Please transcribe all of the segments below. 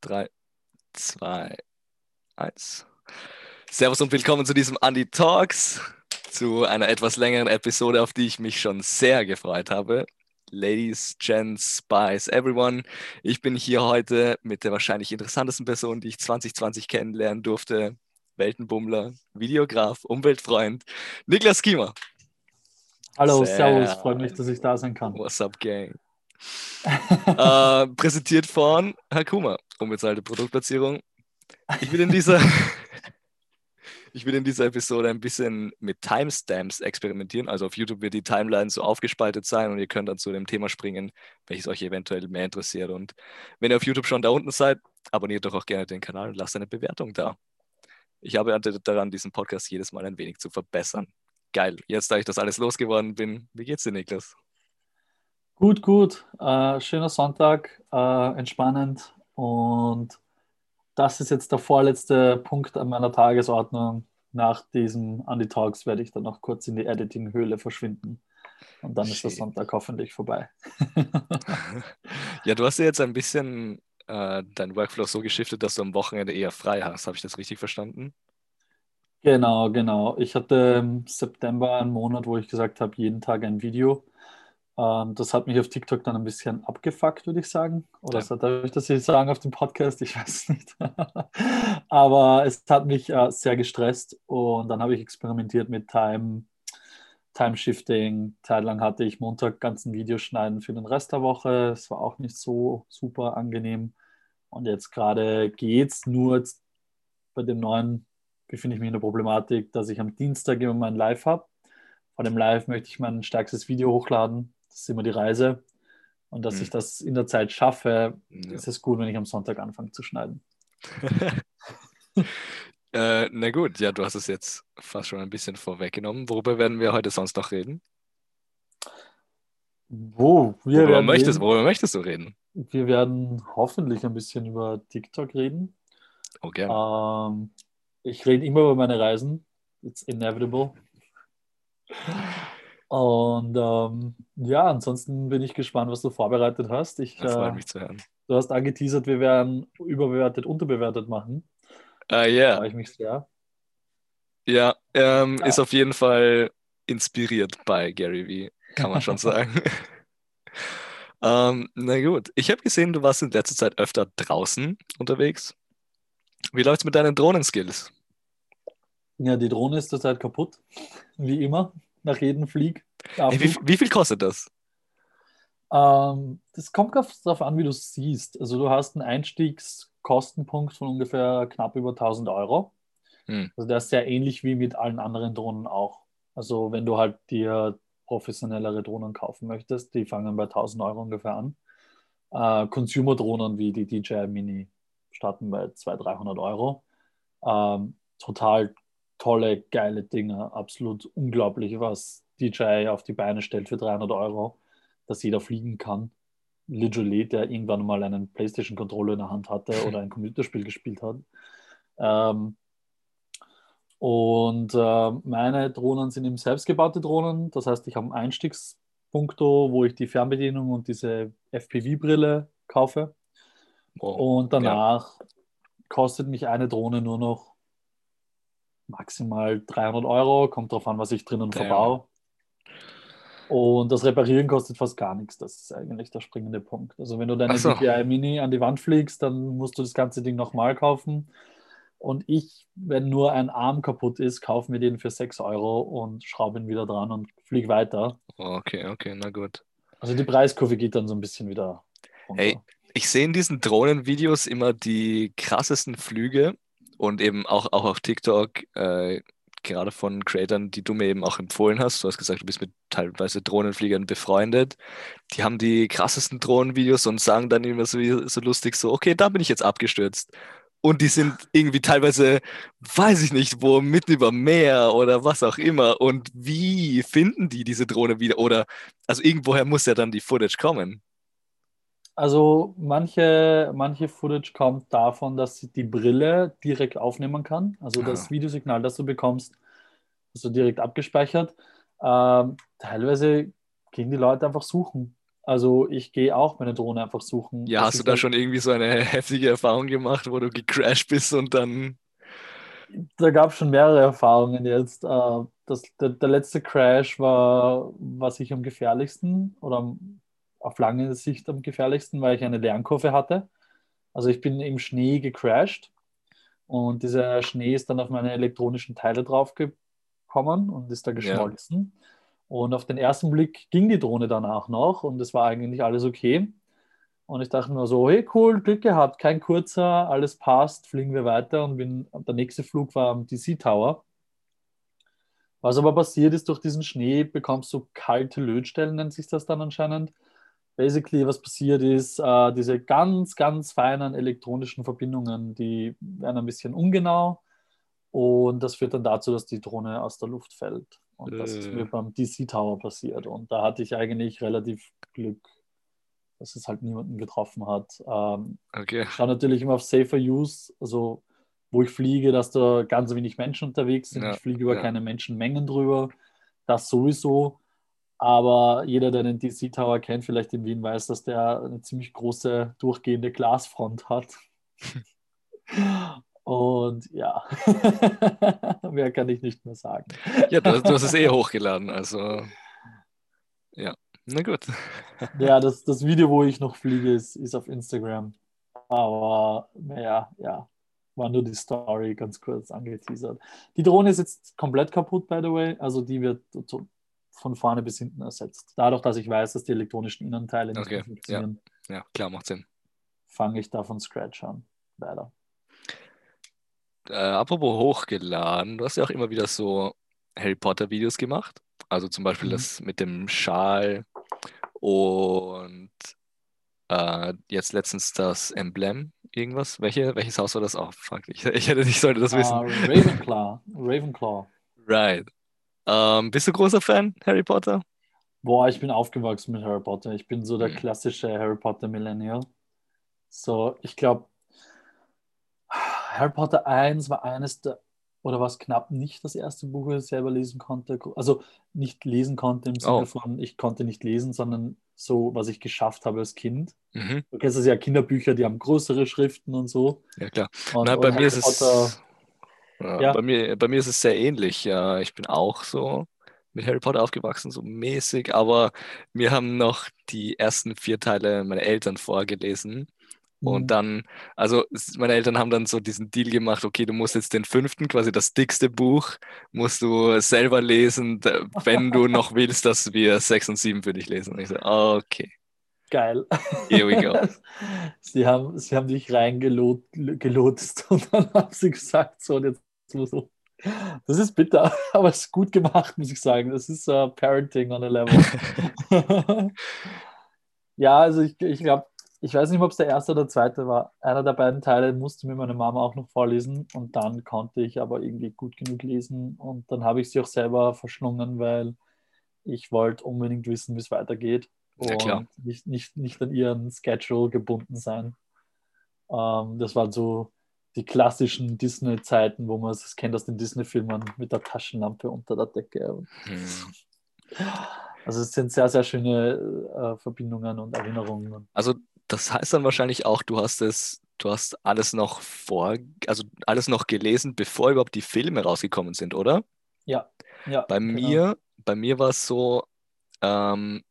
3, 2, 1. Servus und willkommen zu diesem Andy Talks, zu einer etwas längeren Episode, auf die ich mich schon sehr gefreut habe. Ladies, Gents, Spies, everyone. Ich bin hier heute mit der wahrscheinlich interessantesten Person, die ich 2020 kennenlernen durfte. Weltenbummler, Videograf, Umweltfreund, Niklas Kiemer. Hallo. Servus, freut mich, dass ich da sein kann. What's up, Gang? äh, präsentiert von Hakuma, unbezahlte Produktplatzierung. Ich will in dieser, ich will in dieser Episode ein bisschen mit Timestamps experimentieren. Also auf YouTube wird die Timeline so aufgespaltet sein und ihr könnt dann zu dem Thema springen, welches euch eventuell mehr interessiert. Und wenn ihr auf YouTube schon da unten seid, abonniert doch auch gerne den Kanal und lasst eine Bewertung da. Ich arbeite daran, diesen Podcast jedes Mal ein wenig zu verbessern. Geil. Jetzt, da ich das alles losgeworden bin, wie geht's dir, Niklas? Gut, gut. Äh, schöner Sonntag, äh, entspannend. Und das ist jetzt der vorletzte Punkt an meiner Tagesordnung. Nach diesem Andy Talks werde ich dann noch kurz in die Editing-Höhle verschwinden. Und dann Shit. ist der Sonntag hoffentlich vorbei. ja, du hast ja jetzt ein bisschen äh, deinen Workflow so geschiftet, dass du am Wochenende eher frei hast. Habe ich das richtig verstanden? Genau, genau. Ich hatte im September einen Monat, wo ich gesagt habe, jeden Tag ein Video. Ähm, das hat mich auf TikTok dann ein bisschen abgefuckt, würde ich sagen. Oder ja. darf ich das jetzt sagen auf dem Podcast? Ich weiß es nicht. Aber es hat mich äh, sehr gestresst und dann habe ich experimentiert mit Time, Time Shifting. Zeitlang hatte ich Montag ganzen Videos schneiden für den Rest der Woche. Es war auch nicht so super angenehm. Und jetzt gerade geht es nur bei dem neuen befinde ich mich in der Problematik, dass ich am Dienstag immer mein Live habe. Vor dem Live möchte ich mein stärkstes Video hochladen das ist immer die Reise. Und dass mhm. ich das in der Zeit schaffe, ja. ist es gut, wenn ich am Sonntag anfange zu schneiden. äh, na gut, ja, du hast es jetzt fast schon ein bisschen vorweggenommen. Worüber werden wir heute sonst noch reden? Wo? Wir worüber, möchtest, worüber möchtest du reden? Wir werden hoffentlich ein bisschen über TikTok reden. Oh, gerne. Ähm, ich rede immer über meine Reisen. It's inevitable. Und ähm, ja, ansonsten bin ich gespannt, was du vorbereitet hast. Ich ja, freue äh, mich zu hören. Du hast angeteasert, wir werden überbewertet, unterbewertet machen. Ah, uh, ja. Freue ich mich sehr. Ja, ähm, ja, ist auf jeden Fall inspiriert bei Gary Vee, kann man schon sagen. ähm, na gut, ich habe gesehen, du warst in letzter Zeit öfter draußen unterwegs. Wie läuft es mit deinen Drohnenskills? Ja, die Drohne ist zurzeit kaputt, wie immer nach jedem Flieg. Hey, wie, wie, viel kostet das? Ähm, das kommt darauf an, wie du es siehst. Also du hast einen Einstiegskostenpunkt von ungefähr knapp über 1000 Euro. Hm. Also der ist sehr ähnlich wie mit allen anderen Drohnen auch. Also wenn du halt dir professionellere Drohnen kaufen möchtest, die fangen bei 1000 Euro ungefähr an. Äh, Consumer-Drohnen wie die DJI Mini starten bei 200, 300 Euro. Ähm, total tolle, geile Dinge. Absolut unglaublich, was DJI auf die Beine stellt für 300 Euro, dass jeder fliegen kann. Literally, der irgendwann mal einen PlayStation-Controller in der Hand hatte oder ein Computerspiel gespielt hat. Ähm, und äh, meine Drohnen sind eben selbstgebaute Drohnen. Das heißt, ich habe einen Einstiegspunkto, wo ich die Fernbedienung und diese FPV-Brille kaufe. Oh, und danach ja. kostet mich eine Drohne nur noch maximal 300 Euro, kommt darauf an, was ich drinnen Damn. verbau. Und das Reparieren kostet fast gar nichts. Das ist eigentlich der springende Punkt. Also wenn du deine so. DPI Mini an die Wand fliegst, dann musst du das ganze Ding nochmal kaufen. Und ich, wenn nur ein Arm kaputt ist, kaufe mir den für 6 Euro und schraube ihn wieder dran und fliege weiter. Okay, okay, na gut. Also die Preiskurve geht dann so ein bisschen wieder runter. Hey, ich sehe in diesen Drohnenvideos immer die krassesten Flüge und eben auch, auch auf TikTok, äh, gerade von Creatern, die du mir eben auch empfohlen hast. Du hast gesagt, du bist mit teilweise Drohnenfliegern befreundet. Die haben die krassesten Drohnenvideos und sagen dann immer so, so lustig so, okay, da bin ich jetzt abgestürzt. Und die sind irgendwie teilweise, weiß ich nicht, wo mitten über Meer oder was auch immer. Und wie finden die diese Drohne wieder? Oder, also irgendwoher muss ja dann die Footage kommen. Also manche, manche Footage kommt davon, dass die Brille direkt aufnehmen kann. Also das ah. Videosignal, das du bekommst, hast du direkt abgespeichert. Ähm, teilweise gehen die Leute einfach suchen. Also ich gehe auch meine Drohne einfach suchen. Ja, Das hast du ist da halt- schon irgendwie so eine heftige Erfahrung gemacht, wo du gecrashed bist und dann. Da gab es schon mehrere Erfahrungen jetzt. Äh, Das, der, der letzte Crash war, war sicher am gefährlichsten oder am- auf lange Sicht am gefährlichsten, weil ich eine Lernkurve hatte. Also ich bin im Schnee gecrashed und dieser Schnee ist dann auf meine elektronischen Teile draufgekommen und ist da geschmolzen. Und auf den ersten Blick ging die Drohne danach noch und es war eigentlich alles okay. Und ich dachte nur so, hey cool, Glück gehabt, kein kurzer, alles passt, fliegen wir weiter. Und bin, der nächste Flug war am DC Tower. Was aber passiert ist, durch diesen Schnee bekommst du kalte Lötstellen, nennt sich das dann anscheinend. Basically, was passiert ist, äh, diese ganz, ganz feinen elektronischen Verbindungen, die werden ein bisschen ungenau und das führt dann dazu, dass die Drohne aus der Luft fällt. Und das ist Äh. mir beim DC Tower passiert. Und da hatte ich eigentlich relativ Glück, dass es halt niemanden getroffen hat. Ähm, Okay. ich schaue natürlich immer auf Safer Use, also wo ich fliege, dass da ganz wenig Menschen unterwegs sind. Ja, ich fliege über ja. keine Menschenmengen drüber. Das sowieso. Aber jeder, der den DC Tower kennt, vielleicht in Wien, weiß, dass der eine ziemlich große durchgehende Glasfront hat. Und ja, mehr kann ich nicht mehr sagen. Ja, du, du hast es eh hochgeladen, also. Ja. Na gut. Ja, das, das Video, wo ich noch fliege, ist, ist auf Instagram. Aber naja, ja, war nur die Story ganz kurz angeteasert. Die Drohne ist jetzt komplett kaputt, by the way. Also die wird von vorne bis hinten ersetzt. Dadurch, dass ich weiß, dass die elektronischen Innenteile nicht Okay, mehr funktionieren, Ja, klar, macht Sinn. fange ich da von Scratch an. Leider. Äh, apropos hochgeladen, du hast ja auch immer wieder so Harry Potter Videos gemacht. Also zum Beispiel Mhm. das mit dem Schal und äh, jetzt letztens das Emblem, irgendwas. Welche, welches Haus war das auch? Fuck, ich, ich, hätte, ich sollte das Ah, wissen. Ravenclaw. Ravenclaw. Right. Ähm, bist du großer Fan, Harry Potter? Boah, ich bin aufgewachsen mit Harry Potter. Ich bin so der Mhm. klassische Harry Potter Millennial. So, ich glaube, Harry Potter 1 war eines der, oder war es knapp nicht das erste Buch, das ich selber lesen konnte. Also nicht lesen konnte im Sinne Oh. von, ich konnte nicht lesen, sondern so, was ich geschafft habe als Kind. Mhm. Du kennst das ja, Kinderbücher, die haben größere Schriften und so. Ja, klar. Und, Na, bei mir Harry ist es. Ja, Ja. Bei mir, bei mir ist es sehr ähnlich. Ja, ich bin auch so mit Harry Potter aufgewachsen, so mäßig, aber mir haben noch die ersten vier Teile meine Eltern vorgelesen. Mhm. Und dann, also meine Eltern haben dann so diesen Deal gemacht, okay, du musst jetzt den fünften, quasi das dickste Buch, musst du selber lesen, wenn du noch willst, dass wir sechs und sieben für dich lesen. Und ich so, okay, Geil. here we go. Sie haben, sie haben dich reingelotst und dann haben sie gesagt, so, und jetzt du. Das ist bitter, aber es ist gut gemacht, muss ich sagen. Das ist uh, Parenting on a level. ja, also ich, ich glaube, ich weiß nicht, ob es der erste oder zweite war. Einer der beiden Teile musste mir meine Mama auch noch vorlesen und dann konnte ich aber irgendwie gut genug lesen und dann habe ich sie auch selber verschlungen, weil ich wollte unbedingt wissen, wie es weitergeht Ja, und nicht, nicht, nicht an ihren Schedule gebunden sein. Ähm, das waren so die klassischen Disney-Zeiten, wo man es kennt aus den Disney-Filmen mit der Taschenlampe unter der Decke. Und Hm. Also es sind sehr, sehr schöne äh, Verbindungen und Erinnerungen. Also das heißt dann wahrscheinlich auch, du hast es, du hast alles noch vor, also alles noch gelesen, bevor überhaupt die Filme rausgekommen sind, oder? Ja, ja. Bei genau. mir, bei mir war es so, ähm,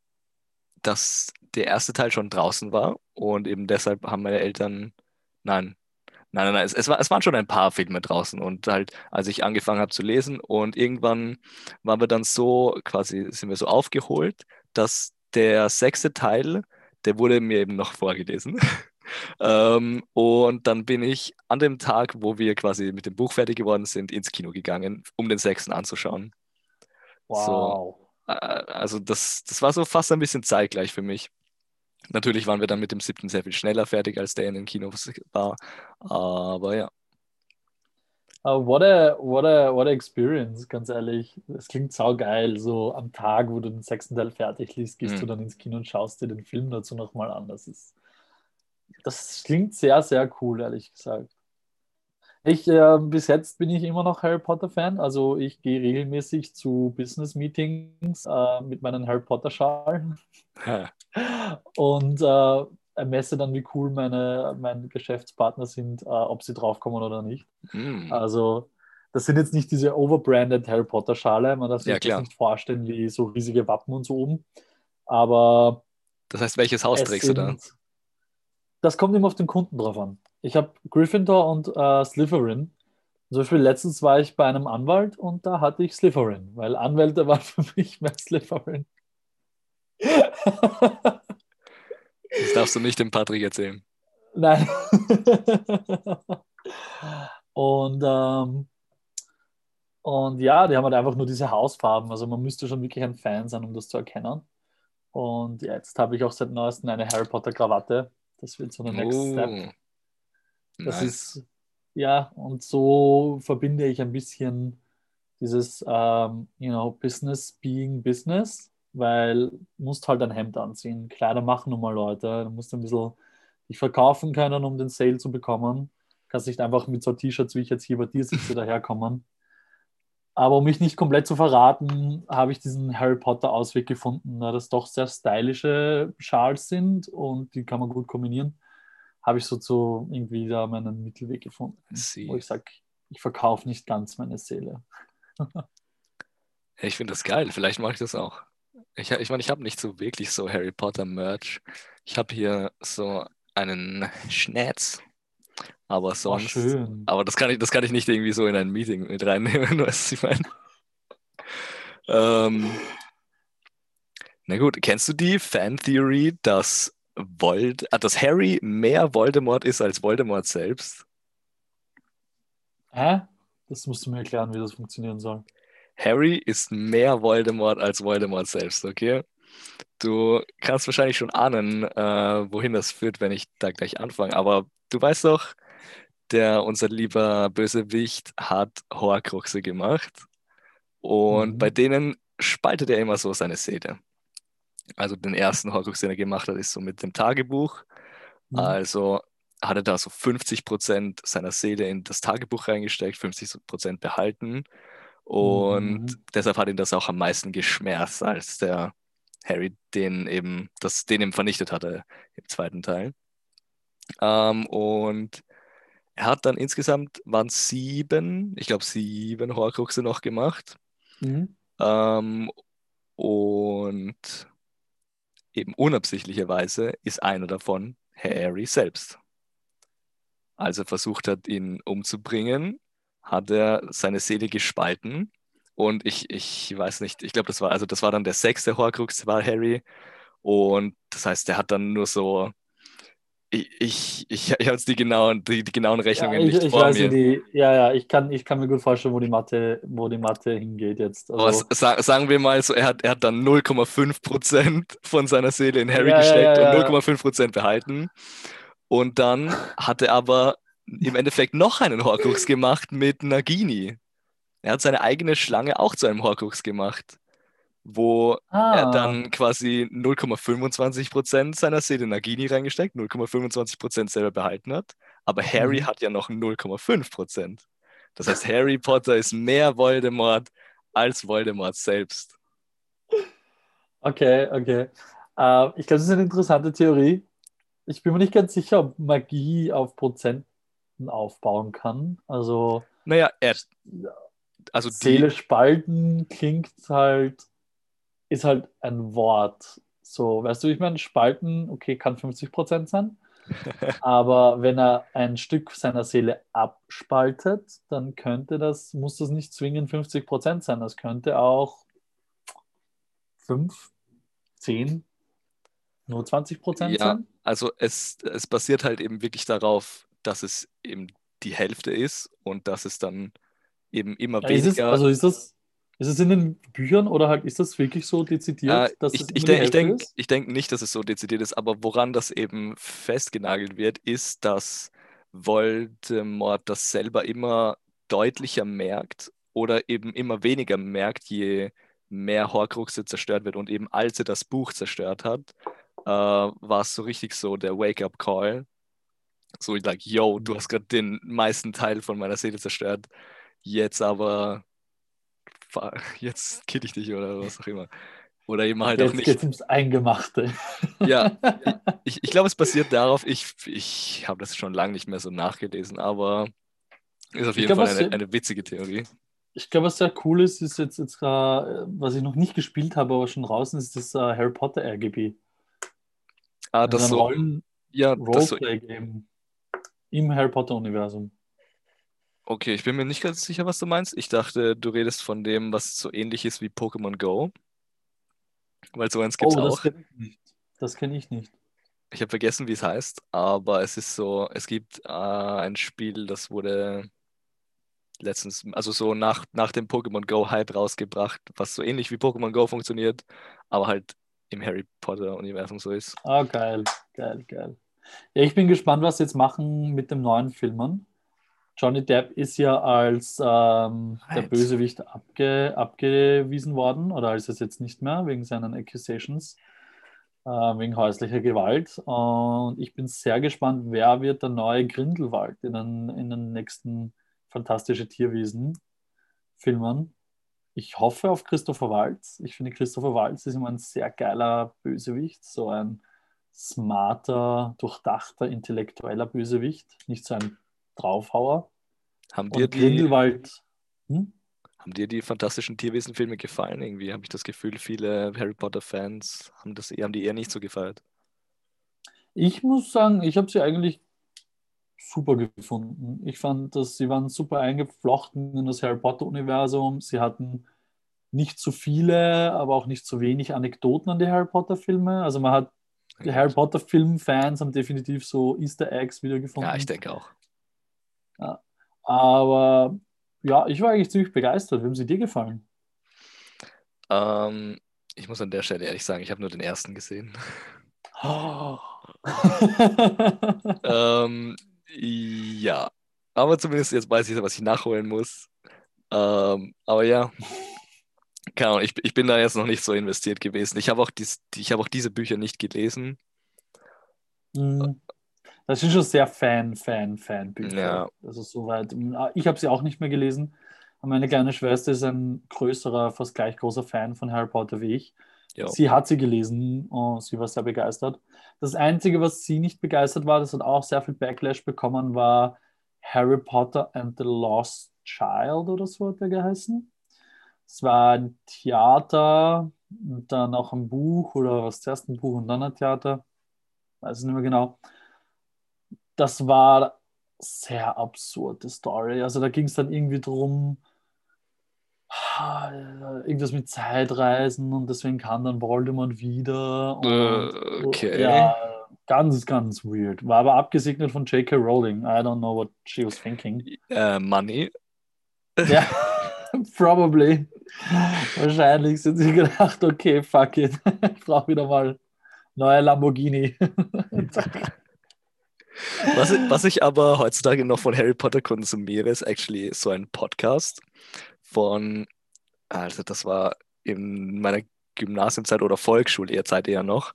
dass der erste Teil schon draußen war und eben deshalb haben meine Eltern, nein, nein, nein, nein, es, es, war, es waren schon ein paar Filme draußen und halt, als ich angefangen habe zu lesen und irgendwann waren wir dann so, quasi sind wir so aufgeholt, dass der sechste Teil, der wurde mir eben noch vorgelesen. Ähm, und dann bin ich an dem Tag, wo wir quasi mit dem Buch fertig geworden sind, ins Kino gegangen, um den sechsten anzuschauen. Wow. Äh, Also das, das war so fast ein bisschen zeitgleich für mich. Natürlich waren wir dann mit dem siebten sehr viel schneller fertig, als der in den Kinos war. Aber ja, Uh, what, a, what, a, what a experience, ganz ehrlich. Es klingt saugeil, so am Tag, wo du den sechsten Teil fertig liest, gehst Mhm. du dann ins Kino und schaust dir den Film dazu nochmal an. Das ist, das klingt sehr, sehr cool, ehrlich gesagt. Ich, äh, bis jetzt bin ich immer noch Harry Potter-Fan. Also ich gehe regelmäßig zu Business-Meetings äh, mit meinen Harry Potter-Schal und äh, messe dann, wie cool meine, meine Geschäftspartner sind, äh, ob sie draufkommen oder nicht. Mm. Also das sind jetzt nicht diese overbranded Harry Potter-Schale. Man darf sich Ja, das nicht vorstellen wie so riesige Wappen und so oben. Aber Das heißt, welches Haus trägst du da? das kommt immer auf den Kunden drauf an. Ich habe Gryffindor und äh, Slytherin. Zum Beispiel letztens war ich bei einem Anwalt und da hatte ich Slytherin, weil Anwälte waren für mich mehr Slytherin. Das darfst du nicht dem Patrick erzählen. Nein. und, ähm, und ja, die haben halt einfach nur diese Hausfarben. Also man müsste schon wirklich ein Fan sein, um das zu erkennen. Und jetzt habe ich auch seit neuestem eine Harry Potter Krawatte. Das wird so der Next Step. Oh, Das nice. ist, ja, und so verbinde ich ein bisschen dieses, ähm, you know, Business being Business, weil du musst halt ein Hemd anziehen. Kleider machen nun mal Leute. Du musst ein bisschen dich verkaufen können, um den Sale zu bekommen. Du kannst nicht einfach mit so T-Shirts, wie ich jetzt hier bei dir sitze, daherkommen. Aber um mich nicht komplett zu verraten, habe ich diesen Harry Potter Ausweg gefunden, da das doch sehr stylische Schals sind und die kann man gut kombinieren habe ich so zu irgendwie da meinen Mittelweg gefunden, Sie. wo ich sage, ich verkaufe nicht ganz meine Seele. Ich finde das geil. Vielleicht mache ich das auch. Ich, ich meine, ich habe nicht so wirklich so Harry Potter Merch. Ich habe hier so einen Schnätz. Aber Oh, sonst. schön. Aber das kann ich, das kann ich nicht irgendwie so in ein Meeting mit reinnehmen, weißt du, ich meine. Ähm, na gut, kennst du die Fan-Theory, dass, Vold ah, dass Harry mehr Voldemort ist als Voldemort selbst? Hä? Das musst du mir erklären, wie das funktionieren soll. Harry ist mehr Voldemort als Voldemort selbst, okay? Du kannst wahrscheinlich schon ahnen, äh, wohin das führt, wenn ich da gleich anfange. Aber du weißt doch, der unser lieber Bösewicht hat Horcruxe gemacht und Mhm. bei denen spaltet er immer so seine Seele. Also den ersten Horcrux, den er gemacht hat, ist so mit dem Tagebuch. Mhm. Also hat er da so 50% seiner Seele in das Tagebuch reingesteckt, 50% behalten. Und Mhm. deshalb hat ihn das auch am meisten geschmerzt, als der Harry den eben, das, den eben vernichtet hatte im zweiten Teil. Ähm, und er hat dann insgesamt, waren sieben, ich glaube sieben Horcruxe noch gemacht. Mhm. Ähm, und eben unabsichtlicherweise ist einer davon Harry selbst. Als er versucht hat, ihn umzubringen, hat er seine Seele gespalten. Und ich, ich weiß nicht, ich glaube, das war, also das war dann der sechste Horcrux, war Harry. Und das heißt, der hat dann nur so, ich, ich, ich, ich habe jetzt die genauen, die, die genauen Ja, Rechnungen ich, nicht ich vor weiß, mir. die, ja, ja, ich kann, ich kann mir gut vorstellen, wo die Mathe, wo die Mathe hingeht jetzt. Aber Also, s- sa sagen wir mal so, er hat, er hat dann 0,5% von seiner Seele in Harry Ja, ja, gesteckt ja, ja. und 0,5% behalten. Und dann hat er aber im Endeffekt noch einen Horcrux gemacht mit Nagini. Er hat seine eigene Schlange auch zu einem Horcrux gemacht, wo er ah, dann quasi 0,25% seiner Seele Nagini reingesteckt, 0,25% selber behalten hat. Aber Harry Mhm. hat ja noch 0,5%. Das heißt, Harry Potter ist mehr Voldemort als Voldemort selbst. okay, okay. Äh, ich glaube, das ist eine interessante Theorie. Ich bin mir nicht ganz sicher, ob Magie auf Prozenten aufbauen kann. Also Naja, er, also Seele spalten klingt halt, ist halt ein Wort. So, weißt du, ich meine, spalten, okay, kann 50% sein. Aber wenn er ein Stück seiner Seele abspaltet, dann könnte das, muss das nicht zwingend 50% sein. Das könnte auch 5, 10, nur 20% Ja. sein. also es, es basiert halt eben wirklich darauf, dass es eben die Hälfte ist und dass es dann eben immer Ja, ist es, weniger. also ist das, ist es in den Büchern oder halt ist das wirklich so dezidiert, Äh, dass ich es ich, denk, ich, Hälfte denk, ist? ich denk nicht, dass es so dezidiert ist, aber woran das eben festgenagelt wird, ist, dass Voldemort das selber immer deutlicher merkt oder eben immer weniger merkt, je mehr Horcruxe zerstört wird. Und eben als er das Buch zerstört hat, äh, war es so richtig so der Wake-up-Call. So, ich like, yo, du hast gerade den meisten Teil von meiner Seele zerstört. Jetzt aber, jetzt kill ich dich oder was auch immer. Oder eben halt Jetzt auch nicht. geht's ums Eingemachte. Ja, ich, ich glaube, es basiert darauf, ich, ich habe das schon lange nicht mehr so nachgelesen, aber ist auf jeden glaub, Fall eine, eine witzige Theorie. Ich glaube, was sehr cool ist, ist jetzt, jetzt was ich noch nicht gespielt habe, aber schon draußen ist das äh, Harry Potter RGB. Ah, das so, Rollen ja, Roleplay-Game im Harry Potter-Universum. okay, ich bin mir nicht ganz sicher, was du meinst. Ich dachte, du redest von dem, was so ähnlich ist wie Pokémon Go. Weil so eins gibt es Oh, das auch. kenne ich nicht. Das kenne ich nicht. Ich habe vergessen, wie es heißt, aber es ist so, es gibt äh, ein Spiel, das wurde letztens, also so nach, nach dem Pokémon Go-Hype rausgebracht, was so ähnlich wie Pokémon Go funktioniert, aber halt im Harry Potter-Universum so ist. Ah, geil, geil, geil. Ja, ich bin gespannt, was sie jetzt machen mit dem neuen Filmen. Johnny Depp ist ja als ähm, der. Bösewicht abge, abgewiesen worden, oder ist es jetzt nicht mehr, wegen seinen Accusations, äh, wegen häuslicher Gewalt. Und ich bin sehr gespannt, wer wird der neue Grindelwald in den, in den nächsten Fantastische Tierwesen-Filmen. Ich hoffe auf Christopher Waltz. Ich finde, Christopher Waltz ist immer ein sehr geiler Bösewicht, so ein smarter, durchdachter, intellektueller Bösewicht, nicht so ein Draufhauer. Haben dir die, Grindelwald. Hm? haben dir die fantastischen Tierwesen-Filme gefallen? Irgendwie habe ich das Gefühl, viele Harry Potter-Fans haben, das, haben die eher nicht so gefeiert. Ich muss sagen, ich habe sie eigentlich super gefunden. Ich fand, dass sie waren super eingeflochten in das Harry Potter-Universum. Sie hatten nicht zu viele, aber auch nicht zu wenig Anekdoten an die Harry Potter-Filme. Also man hat die Harry Potter-Film-Fans haben definitiv so Easter Eggs wiedergefunden. Ja, ich denke auch. Aber ja, ich war eigentlich ziemlich begeistert. Wie haben sie dir gefallen? Ähm, ich muss an der Stelle ehrlich sagen, ich habe nur den ersten gesehen. ähm, ja, aber zumindest jetzt weiß ich, was ich nachholen muss. Ähm, aber ja, keine Ahnung, ich, ich bin da jetzt noch nicht so investiert gewesen. Ich habe auch, dies, ich hab auch diese Bücher nicht gelesen. Mhm. Das sind schon sehr Fan, Fan, Fan-Bücher. Ja. Also soweit. Ich habe sie auch nicht mehr gelesen. Meine kleine Schwester ist ein größerer, fast gleich großer Fan von Harry Potter wie ich. Ja. Sie hat sie gelesen und sie war sehr begeistert. Das Einzige, was sie nicht begeistert war, das hat auch sehr viel Backlash bekommen, war Harry Potter and the Lost Child oder so hat der geheißen. Es war ein Theater und dann auch ein Buch oder was zuerst ein Buch und dann ein Theater. Weiß ich nicht mehr genau. Das war sehr absurde Story. Also da ging es dann irgendwie drum, ah, irgendwas mit Zeitreisen und deswegen kam dann Voldemort wieder. Und, Äh, okay. Ja, ganz, ganz weird. War aber abgesegnet von J.K. Rowling. I don't know what she was thinking. Äh, Money. Ja, probably. Wahrscheinlich sind sie gedacht, okay, fuck it. Ich brauche wieder mal neue Lamborghini. Was, ich- was ich aber heutzutage noch von Harry Potter konsumiere, ist actually so ein Podcast von, also das war in meiner Gymnasiumzeit oder Volksschullehrzeit eher noch,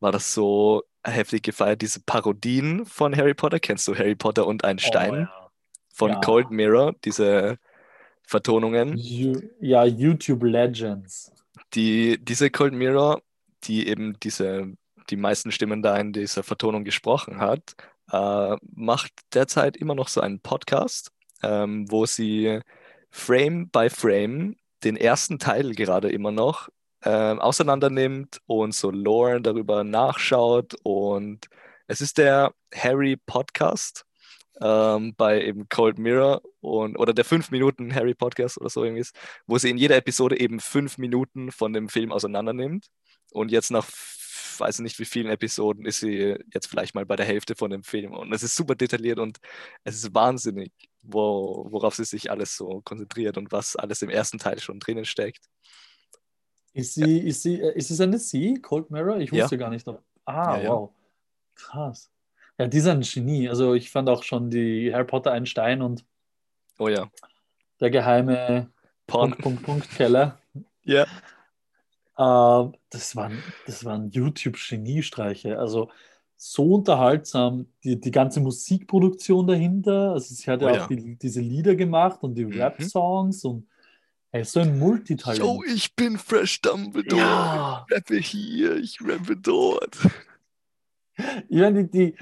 war das so heftig gefeiert, diese Parodien von Harry Potter. Kennst du Harry Potter und ein Stein von Ja. Cold Mirror, diese Vertonungen? Ja, YouTube Legends. die, diese Cold Mirror, die eben diese, die meisten Stimmen da in dieser Vertonung gesprochen hat, äh, macht derzeit immer noch so einen Podcast, ähm, wo sie Frame by Frame den ersten Teil gerade immer noch ähm, auseinander nimmt und so Lore darüber nachschaut. Und es ist der Harry Podcast ähm, bei eben Cold Mirror und oder der 5 Minuten Harry Podcast oder so irgendwie ist, wo sie in jeder Episode eben fünf Minuten von dem Film auseinander nimmt. Und jetzt nach weiß nicht wie vielen Episoden ist sie jetzt vielleicht mal bei der Hälfte von dem Film. Und es ist super detailliert und es ist wahnsinnig, wo, worauf sie sich alles so konzentriert und was alles im ersten Teil schon drinnen steckt. Ist sie, ist sie, äh, ist es eine Sie, Cold Mirror? Ich Ja. wusste gar nicht. ob- Ah, Ja, ja. wow. Krass. Ja, die sind ein Genie. Also ich fand auch schon die Harry Potter ein Stein und Oh ja. der geheime Porn. Punkt, Punkt, Punkt Keller. Ja. Äh, das waren, das waren YouTube-Geniestreiche. Also so unterhaltsam. Die, die ganze Musikproduktion dahinter. Also sie hat ja Oh auch ja. die, diese Lieder gemacht und die Mhm. Rap-Songs und er ist so ein Multitalent. Yo, ich bin Fresh Dumbledore. Ja. Ich rappe hier, ich rappe dort. Ich meine, die,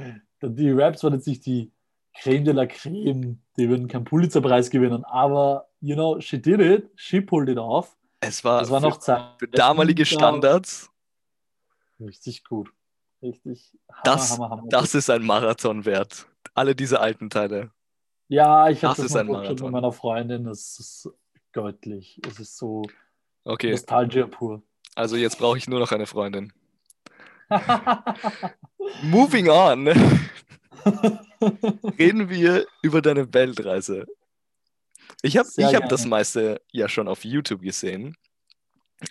die, die Raps waren jetzt nicht die Creme de la Creme, die würden keinen Pulitzerpreis gewinnen, aber, you know, she did it, she pulled it off. Es war, Das war für, noch Zeit. für damalige Standards, Richtig gut. Richtig. Hammer, Das- Hammer, Hammer. das ist ein Marathon wert. Alle diese alten Teile. ja, ich das hatte das ein vorgestellt mit meiner Freundin. Das ist göttlich. Es ist so Okay, Nostalgia pur. also jetzt brauche ich nur noch eine Freundin. Moving on. Reden wir über deine Weltreise. Ich habe ich hab das meiste ja schon auf YouTube gesehen,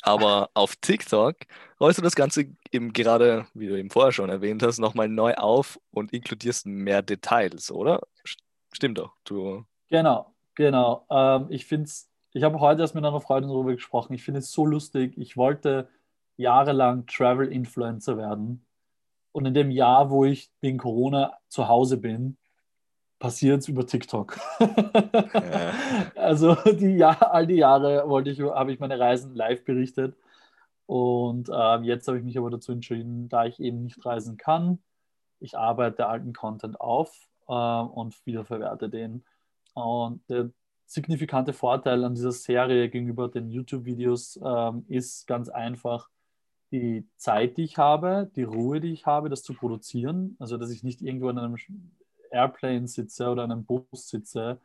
aber auf TikTok rollst du das Ganze eben gerade, wie du eben vorher schon erwähnt hast, nochmal neu auf und inkludierst mehr Details, oder? St- Stimmt doch. Du, Genau, genau. Ähm, ich finde es, ich habe heute erst mit einer Freundin darüber gesprochen. Ich finde es so lustig. Ich wollte jahrelang Travel-Influencer werden. Und in dem Jahr, wo ich wegen Corona zu Hause bin, passiert es über TikTok. Also die Jahr, all die Jahre wollte ich, habe ich meine Reisen live berichtet. Und ähm, jetzt habe ich mich aber dazu entschieden, da ich eben nicht reisen kann, ich arbeite alten Content auf ähm, und wiederverwerte den. Und der signifikante Vorteil an dieser Serie gegenüber den YouTube-Videos ähm, ist ganz einfach die Zeit, die ich habe, die Ruhe, die ich habe, das zu produzieren. Also, dass ich nicht irgendwo in einem Airplane sitze oder in einem Bus sitze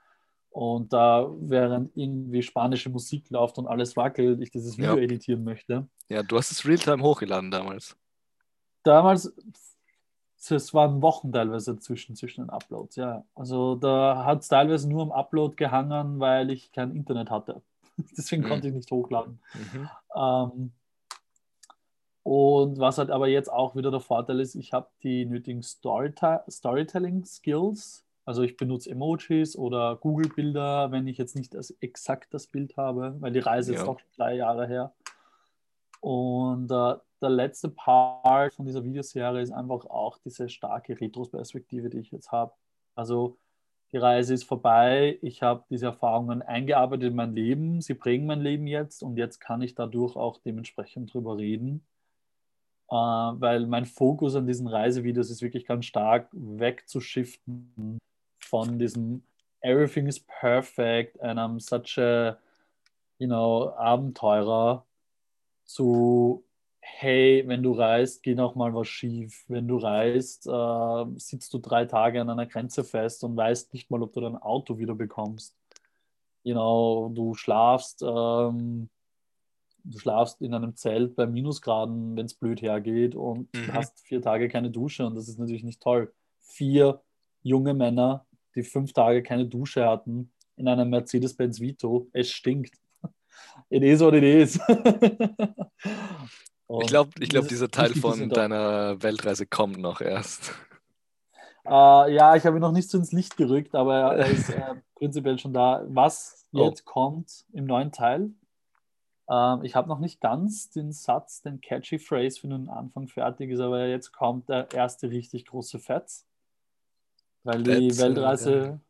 und da während irgendwie spanische Musik läuft und alles wackelt, ich dieses Video Ja. editieren möchte. ja, du hast es Realtime hochgeladen damals. Damals, es waren Wochen teilweise zwischen, zwischen den Uploads, ja. Also da hat es teilweise nur am Upload gehangen, weil ich kein Internet hatte. Deswegen Mhm. konnte ich nicht hochladen. Mhm. Ähm, und was halt aber jetzt auch wieder der Vorteil ist, ich habe die nötigen Storyte Storytelling-Skills. Also ich benutze Emojis oder Google-Bilder, wenn ich jetzt nicht das, exakt das Bild habe, weil die Reise Ja. ist auch drei Jahre her. Und äh, der letzte Part von dieser Videoserie ist einfach auch diese starke Retrospektive, die ich jetzt habe. Also die Reise ist vorbei, ich habe diese Erfahrungen eingearbeitet in mein Leben, sie prägen mein Leben jetzt und jetzt kann ich dadurch auch dementsprechend drüber reden, weil mein Fokus an diesen Reisevideos ist wirklich ganz stark wegzuschiften von diesem Everything is perfect and I'm such a, you know, Abenteurer zu hey, wenn du reist, geht auch mal was schief. Wenn du reist, äh, sitzt du drei Tage an einer Grenze fest und weißt nicht mal, ob du dein Auto wieder bekommst. You know, du schlafst, ähm, du schlafst in einem Zelt bei Minusgraden, wenn es blöd hergeht und Mhm. hast vier Tage keine Dusche und das ist natürlich nicht toll. Vier junge Männer, die fünf Tage keine Dusche hatten, in einem Mercedes-Benz Vito, es stinkt. It is what it is. Ich glaube, ich glaub, dieser Teil von deiner Weltreise kommt noch erst. Äh, ja, ich habe ihn noch nicht so ins Licht gerückt, aber er ist äh, prinzipiell schon da. Was Oh. jetzt kommt im neuen Teil, ähm, ich habe noch nicht ganz den Satz, den catchy Phrase für den Anfang fertig ist, aber jetzt kommt der erste richtig große Fetz. Weil die Fetz, Weltreise,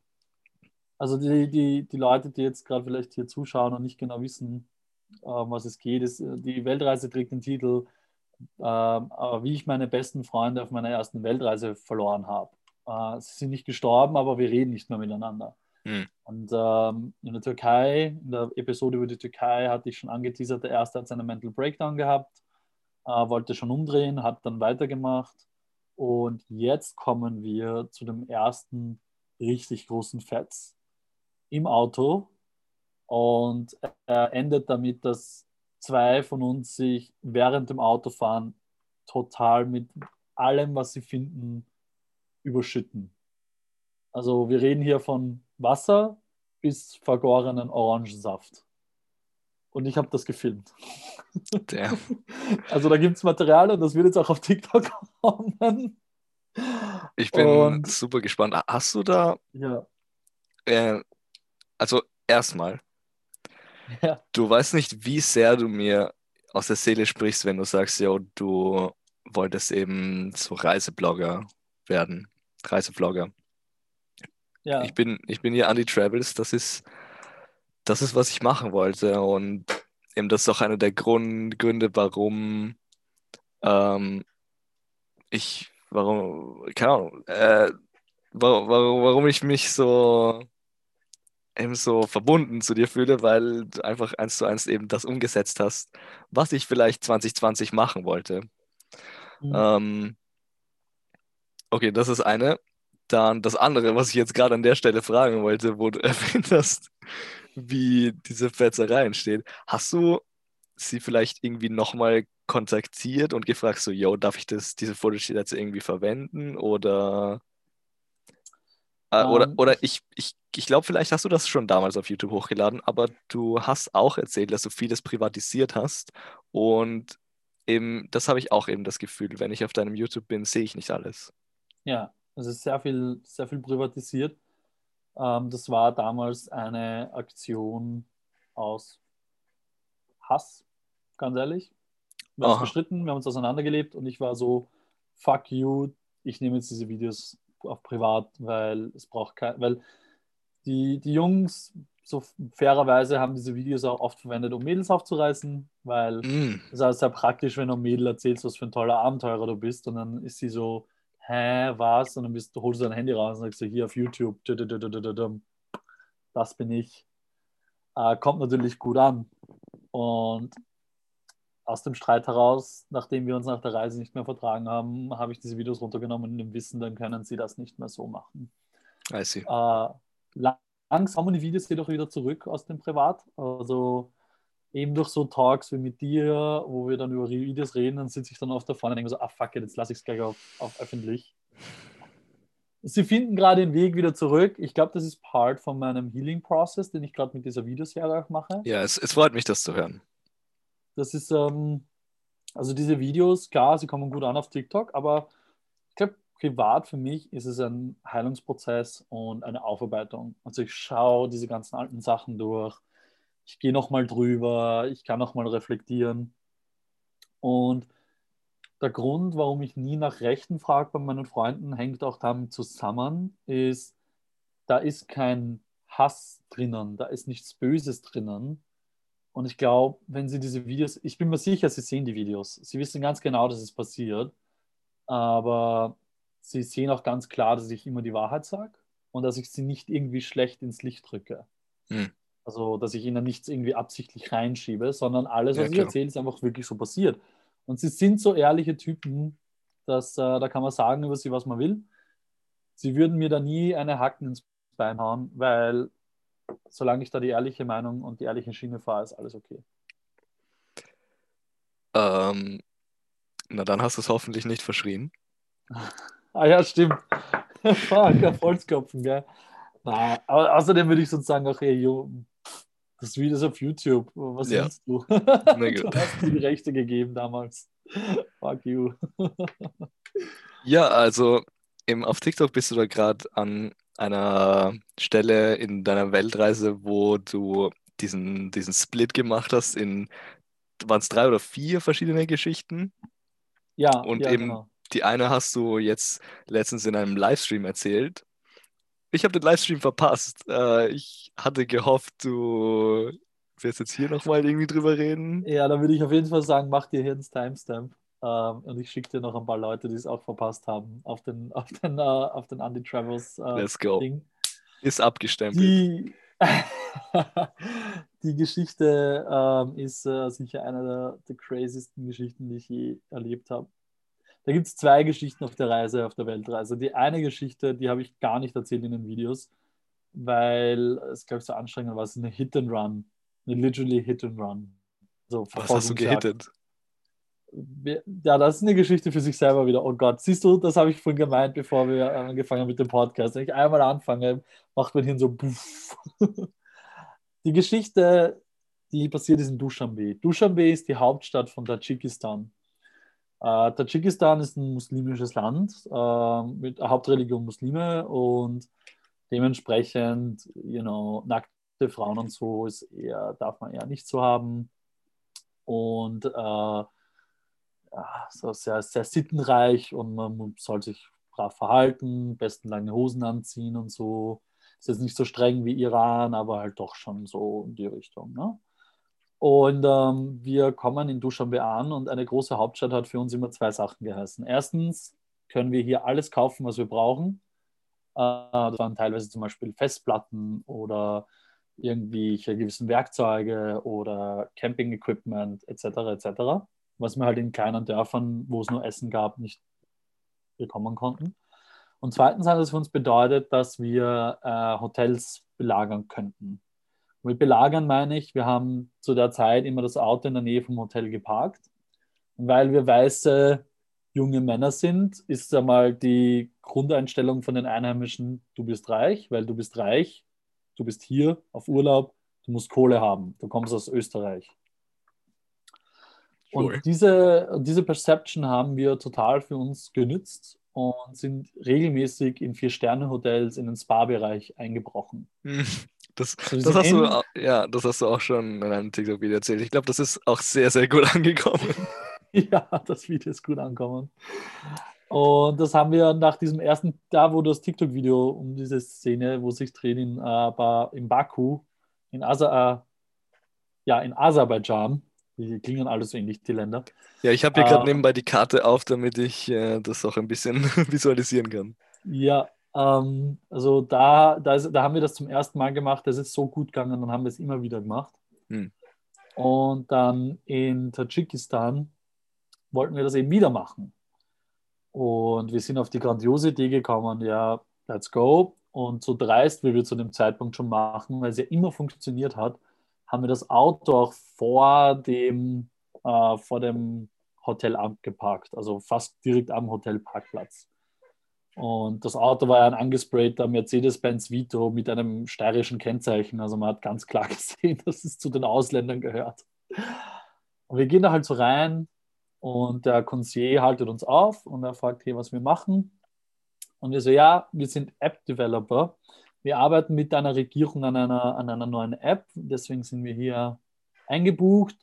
also die, die, die Leute, die jetzt gerade vielleicht hier zuschauen und nicht genau wissen, ähm, was es geht, ist, äh, die Weltreise trägt den Titel, ähm, aber wie ich meine besten Freunde auf meiner ersten Weltreise verloren habe. Äh, sie sind nicht gestorben, aber wir reden nicht mehr miteinander. Hm. Und ähm, in der Türkei, in der Episode über die Türkei, hatte ich schon angeteasert, der erste hat seinen Mental Breakdown gehabt, äh, wollte schon umdrehen, hat dann weitergemacht. Und jetzt kommen wir zu dem ersten richtig großen Fetz im Auto. Und er endet damit, dass zwei von uns sich während dem Autofahren total mit allem, was sie finden, überschütten. Also wir reden hier von Wasser bis vergorenen Orangensaft. Und ich habe das gefilmt. Damn. Also da gibt es Material und das wird jetzt auch auf TikTok kommen. Ich bin Und- super gespannt. Hast du da, Ja. äh, also erstmal, Ja. du weißt nicht, wie sehr du mir aus der Seele sprichst, wenn du sagst, ja, du wolltest eben so Reiseblogger werden, Reisevlogger. Ja, Ich bin, ich bin hier Andy Travels, das ist, das ist, was ich machen wollte. Und eben das ist auch einer der Grund, Gründe, warum ähm, ich, warum, keine Ahnung, äh, warum, warum, warum ich mich so eben so verbunden zu dir fühle, weil du einfach eins zu eins eben das umgesetzt hast, was ich vielleicht 2020 machen wollte. hm, Ähm, okay, das ist eine. Dann das andere, was ich jetzt gerade an der Stelle fragen wollte, wo du erwähnt hast, wie diese Fetzerei entsteht. Hast du sie vielleicht irgendwie nochmal kontaktiert und gefragt, so, yo, darf ich das, diese Footage jetzt irgendwie verwenden? Oder, äh, oder, ähm, oder ich, ich, ich glaube, vielleicht hast du das schon damals auf YouTube hochgeladen, aber du hast auch erzählt, dass du vieles privatisiert hast. Und eben, das habe ich auch eben das Gefühl, wenn ich auf deinem YouTube bin, sehe ich nicht alles. ja, es ist sehr viel, sehr viel privatisiert. Ähm, das war damals eine Aktion aus Hass, ganz ehrlich. Wir haben uns gestritten, wir haben uns auseinandergelebt und ich war so, fuck you, ich nehme jetzt diese Videos auf privat, weil es braucht kein, weil die, die Jungs so fairerweise haben diese Videos auch oft verwendet, um Mädels aufzureißen, weil Mm. es ist halt sehr praktisch, wenn du Mädel erzählst, was für ein toller Abenteurer du bist und dann ist sie so, hä, was? Und dann bist, holst du dein Handy raus und sagst so, hier auf YouTube, das bin ich. Äh, kommt natürlich gut an. Und aus dem Streit heraus, nachdem wir uns nach der Reise nicht mehr vertragen haben, habe ich diese Videos runtergenommen und im Wissen, dann können sie das nicht mehr so machen. I see. Äh, langsam kommen die Videos jedoch wieder zurück aus dem Privat. Also eben durch so Talks wie mit dir, wo wir dann über Videos reden, dann sitze ich dann oft da vorne und denke so, ah fuck it, jetzt lasse ich es gleich auf, auf öffentlich. Sie finden gerade den Weg wieder zurück. Ich glaube, das ist Part von meinem Healing-Prozess, den ich gerade mit dieser Videoserie auch mache. Ja, es, es freut mich, das zu hören. Das ist, ähm, also diese Videos, klar, sie kommen gut an auf TikTok, aber ich glaube, privat für mich ist es ein Heilungsprozess und eine Aufarbeitung. Also ich schaue diese ganzen alten Sachen durch, ich gehe nochmal drüber, ich kann nochmal reflektieren. Und der Grund, warum ich nie nach Rechten frage bei meinen Freunden, hängt auch damit zusammen, ist, da ist kein Hass drinnen, da ist nichts Böses drinnen. Und ich glaube, wenn Sie diese Videos, ich bin mir sicher, Sie sehen die Videos. Sie wissen ganz genau, dass es passiert. Aber Sie sehen auch ganz klar, dass ich immer die Wahrheit sage und dass ich sie nicht irgendwie schlecht ins Licht drücke. Hm. Also, dass ich ihnen nichts irgendwie absichtlich reinschiebe, sondern alles, Ja, was ich klar. erzähle, ist einfach wirklich so passiert. Und sie sind so ehrliche Typen, dass äh, da kann man sagen über sie, was man will. Sie würden mir da nie eine Hacken ins Bein hauen, weil solange ich da die ehrliche Meinung und die ehrliche Schiene fahre, ist alles okay. Ähm, na, dann hast du es hoffentlich nicht verschrien. Ah ja, stimmt. Fuck, Holzkopfen, gell? Na, aber außerdem würde ich sonst sagen, auch, ey, jo, das Video ist auf YouTube. Was Ja. willst du? Du hast mir die Rechte gegeben damals. Fuck you. Ja, also eben auf TikTok bist du da gerade an einer Stelle in deiner Weltreise, wo du diesen, diesen Split gemacht hast in, waren es drei oder vier verschiedene Geschichten? Ja, Und ja, eben genau. die eine hast du jetzt letztens in einem Livestream erzählt. Ich habe den Livestream verpasst. Äh, ich hatte gehofft, du wirst jetzt hier nochmal irgendwie drüber reden. Ja, da würde ich auf jeden Fall sagen, mach dir hier ins Timestamp. Ähm, und ich schicke dir noch ein paar Leute, die es auch verpasst haben, auf den, auf den, äh, auf den Andy Travels äh, Let's go. Ding. Ist abgestempelt. Die, die Geschichte ähm, ist äh, sicher eine der, der craziesten Geschichten, die ich je erlebt habe. Da gibt es zwei Geschichten auf der Reise, auf der Weltreise. Die eine Geschichte, die habe ich gar nicht erzählt in den Videos, weil es, glaube ich, so anstrengend war. Es ist eine Hit and Run. Eine literally Hit and Run. Also Was hast du gehittet? Ja, das ist eine Geschichte für sich selber wieder. Oh Gott, siehst du, das habe ich vorhin gemeint, bevor wir angefangen haben mit dem Podcast. Wenn ich einmal anfange, macht mein Hirn so buff. Die Geschichte, die passiert ist in Duschanbe. Duschanbe ist die Hauptstadt von Tadschikistan. Äh, Tadschikistan ist ein muslimisches Land äh, mit Hauptreligion Muslime und dementsprechend, you know, nackte Frauen und so ist eher, darf man eher nicht so haben. Und äh, so sehr, sehr sittenreich und man soll sich brav verhalten, besten lange Hosen anziehen und so. Ist jetzt nicht so streng wie Iran, aber halt doch schon so in die Richtung. Ne? Und ähm, wir kommen in Duschanbe an und eine große Hauptstadt hat für uns immer zwei Sachen geheißen. Erstens können wir hier alles kaufen, was wir brauchen. Äh, das waren teilweise zum Beispiel Festplatten oder irgendwelche gewissen Werkzeuge oder Camping-Equipment etc. etc., was wir halt in kleinen Dörfern, wo es nur Essen gab, nicht bekommen konnten. Und zweitens hat es für uns bedeutet, dass wir äh, Hotels belagern könnten. Und mit belagern meine ich, wir haben zu der Zeit immer das Auto in der Nähe vom Hotel geparkt. Und weil wir weiße junge Männer sind, ist einmal die Grundeinstellung von den Einheimischen, du bist reich, weil du bist reich, du bist hier auf Urlaub, du musst Kohle haben, du kommst aus Österreich. Und diese, diese Perception haben wir total für uns genützt und sind regelmäßig in Vier-Sterne-Hotels in den Spa-Bereich eingebrochen. Das, das, hast du, ja, das hast du auch schon in einem TikTok-Video erzählt. Ich glaube, das ist auch sehr, sehr gut angekommen. ja, das Video ist gut angekommen. Und das haben wir nach diesem ersten, da wo das TikTok-Video um diese Szene, wo sich dreht in, äh, in Baku, in, Asa, äh, ja, in Aserbaidschan, die klingen alle so ähnlich, die Länder. Ja, ich habe hier gerade äh, nebenbei die Karte auf, damit ich äh, das auch ein bisschen visualisieren kann. Ja, ähm, also da, da, ist, da haben wir das zum ersten Mal gemacht, das ist so gut gegangen, dann haben wir es immer wieder gemacht. Hm. Und dann in Tadschikistan wollten wir das eben wieder machen. Und wir sind auf die grandiose Idee gekommen, ja, let's go. Und so dreist, wie wir zu dem Zeitpunkt schon machen, weil es ja immer funktioniert hat, haben wir das Auto auch vor dem, äh, vor dem Hotelamt geparkt, also fast direkt am Hotelparkplatz. Und das Auto war ja ein angesprayter Mercedes-Benz Vito mit einem steirischen Kennzeichen. Also man hat ganz klar gesehen, dass es zu den Ausländern gehört. Und wir gehen da halt so rein und der Concierge haltet uns auf und er fragt, hey, was wir machen. Und wir so, ja, wir sind App-Developer wir arbeiten mit einer Regierung an einer, an einer neuen App, deswegen sind wir hier eingebucht.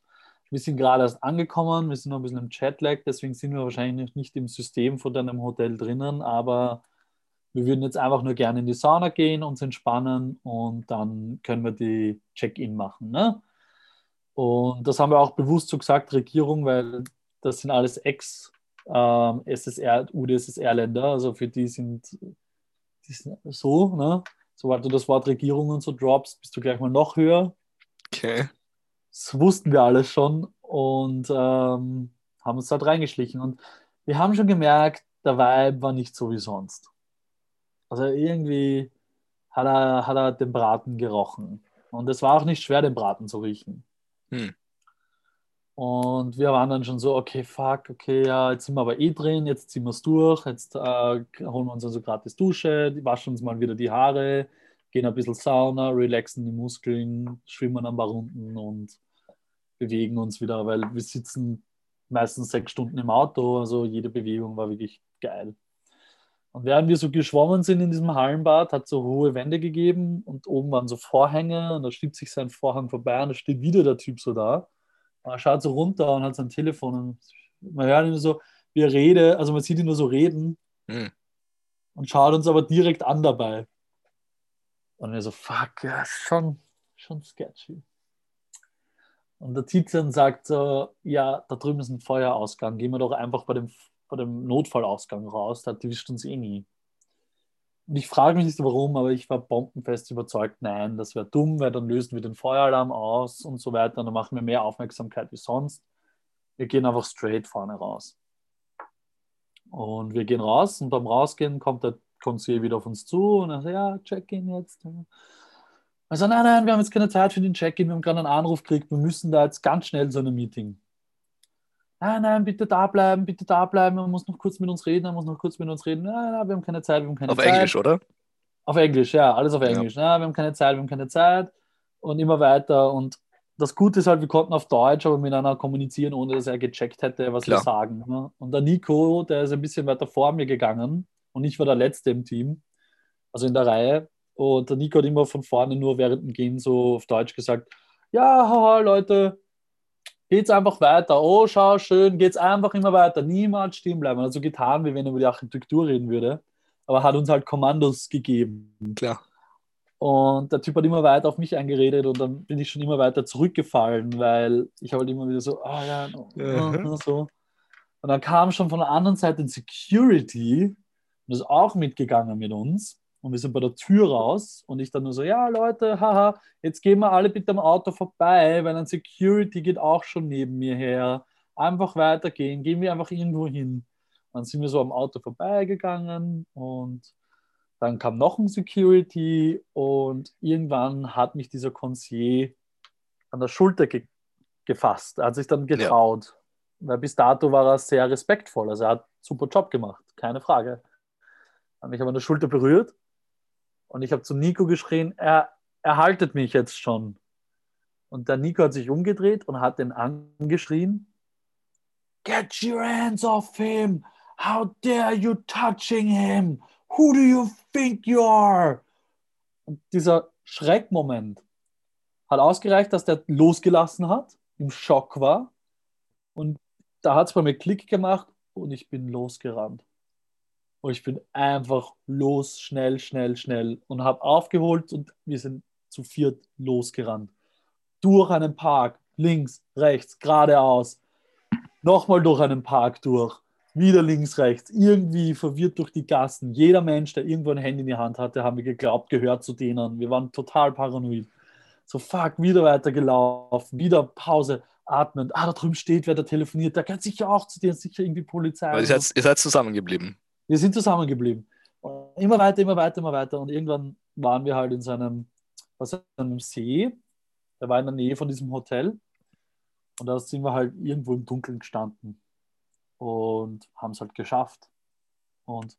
Wir sind gerade erst angekommen, wir sind noch ein bisschen im Chatlag, deswegen sind wir wahrscheinlich nicht im System von deinem Hotel drinnen, aber wir würden jetzt einfach nur gerne in die Sauna gehen, uns entspannen und dann können wir die Check-in machen. Ne? Und das haben wir auch bewusst so gesagt, Regierung, weil das sind alles Ex-SSR, ähm, also für die sind, die sind so, ne? sobald du das Wort Regierung und so droppst, bist du gleich mal noch höher. Okay. Das wussten wir alles schon und ähm, haben uns dort reingeschlichen. Und wir haben schon gemerkt, der Vibe war nicht so wie sonst. Also irgendwie hat er, hat er den Braten gerochen. Und es war auch nicht schwer, den Braten zu riechen. Hm. Und wir waren dann schon so, okay, fuck, okay, ja, jetzt sind wir aber eh drin, jetzt ziehen wir es durch, jetzt äh, holen wir uns also gratis Dusche, waschen uns mal wieder die Haare, gehen ein bisschen Sauna, relaxen die Muskeln, schwimmen ein paar Runden und bewegen uns wieder, weil wir sitzen meistens sechs Stunden im Auto, also jede Bewegung war wirklich geil. Und während wir so geschwommen sind in diesem Hallenbad, hat es so hohe Wände gegeben und oben waren so Vorhänge und da schiebt sich sein Vorhang vorbei und da steht wieder der Typ so da er schaut so runter und hat sein Telefon und man hört ihn so, wie er redet, also man sieht ihn nur so reden mhm. und schaut uns aber direkt an dabei. Und er so, fuck, ja, schon, schon sketchy. Und der Tizian sagt so, ja, da drüben ist ein Feuerausgang, gehen wir doch einfach bei dem, bei dem Notfallausgang raus, da erwischt uns eh nie. Und ich frage mich nicht warum, aber ich war bombenfest überzeugt, nein, das wäre dumm, weil dann lösen wir den Feueralarm aus und so weiter und dann machen wir mehr Aufmerksamkeit wie sonst. Wir gehen einfach straight vorne raus. Und wir gehen raus und beim Rausgehen kommt der Concierge wieder auf uns zu und er sagt, ja, Check-in jetzt. Also nein, nein, wir haben jetzt keine Zeit für den Check-in, wir haben gerade einen Anruf gekriegt, wir müssen da jetzt ganz schnell zu einem Meeting nein, nein, bitte da bleiben, bitte da bleiben, man muss noch kurz mit uns reden, man muss noch kurz mit uns reden. Nein, nein, wir haben keine Zeit, wir haben keine auf Zeit. Auf Englisch, oder? Auf Englisch, ja, alles auf Englisch. Ja. Nein, wir haben keine Zeit, wir haben keine Zeit und immer weiter. Und das Gute ist halt, wir konnten auf Deutsch aber miteinander kommunizieren, ohne dass er gecheckt hätte, was Klar. wir sagen. Ne? Und der Nico, der ist ein bisschen weiter vor mir gegangen und ich war der Letzte im Team, also in der Reihe. Und der Nico hat immer von vorne nur während dem Gehen so auf Deutsch gesagt, ja, haha, Leute, geht's einfach weiter. Oh, schau, schön, geht's einfach immer weiter. Niemals stehen bleiben. Also getan, wie wenn er über die Architektur reden würde. Aber hat uns halt Kommandos gegeben. Klar. Und der Typ hat immer weiter auf mich eingeredet und dann bin ich schon immer weiter zurückgefallen, weil ich habe halt immer wieder so, ah ja, Mhm. so. Und dann kam schon von der anderen Seite ein Security und ist auch mitgegangen mit uns. Und wir sind bei der Tür raus und ich dann nur so, ja Leute, haha, jetzt gehen wir alle bitte am Auto vorbei, weil ein Security geht auch schon neben mir her. Einfach weitergehen, gehen wir einfach irgendwo hin. Dann sind wir so am Auto vorbeigegangen und dann kam noch ein Security und irgendwann hat mich dieser Concierge an der Schulter ge gefasst. Er hat sich dann getraut. Weil bis dato war er sehr respektvoll. Also er hat einen super Job gemacht, keine Frage. Mich aber an der Schulter berührt und ich habe zu Nico geschrien, er, er haltet mich jetzt schon. Und der Nico hat sich umgedreht und hat den angeschrien, Get your hands off him! How dare you touching him? Who do you think you are? Und dieser Schreckmoment hat ausgereicht, dass der losgelassen hat, im Schock war. Und da hat es bei mir Klick gemacht und ich bin losgerannt. Und ich bin einfach los, schnell, schnell, schnell und habe aufgeholt und wir sind zu viert losgerannt. Durch einen Park, links, rechts, geradeaus, nochmal durch einen Park durch, wieder links, rechts, irgendwie verwirrt durch die Gassen. Jeder Mensch, der irgendwo ein Handy in die Hand hatte, haben wir geglaubt, gehört zu denen. Wir waren total paranoid. So, fuck, wieder weitergelaufen, wieder Pause, atmend. Ah, da drüben steht wer, der telefoniert. Der gehört sicher auch zu dir, sicher irgendwie Polizei. Ihr seid, ihr seid zusammengeblieben. Wir sind zusammengeblieben. Und immer weiter, immer weiter, immer weiter. Und irgendwann waren wir halt in so einem, was, einem See. Der war in der Nähe von diesem Hotel. Und da sind wir halt irgendwo im Dunkeln gestanden. Und haben es halt geschafft. Und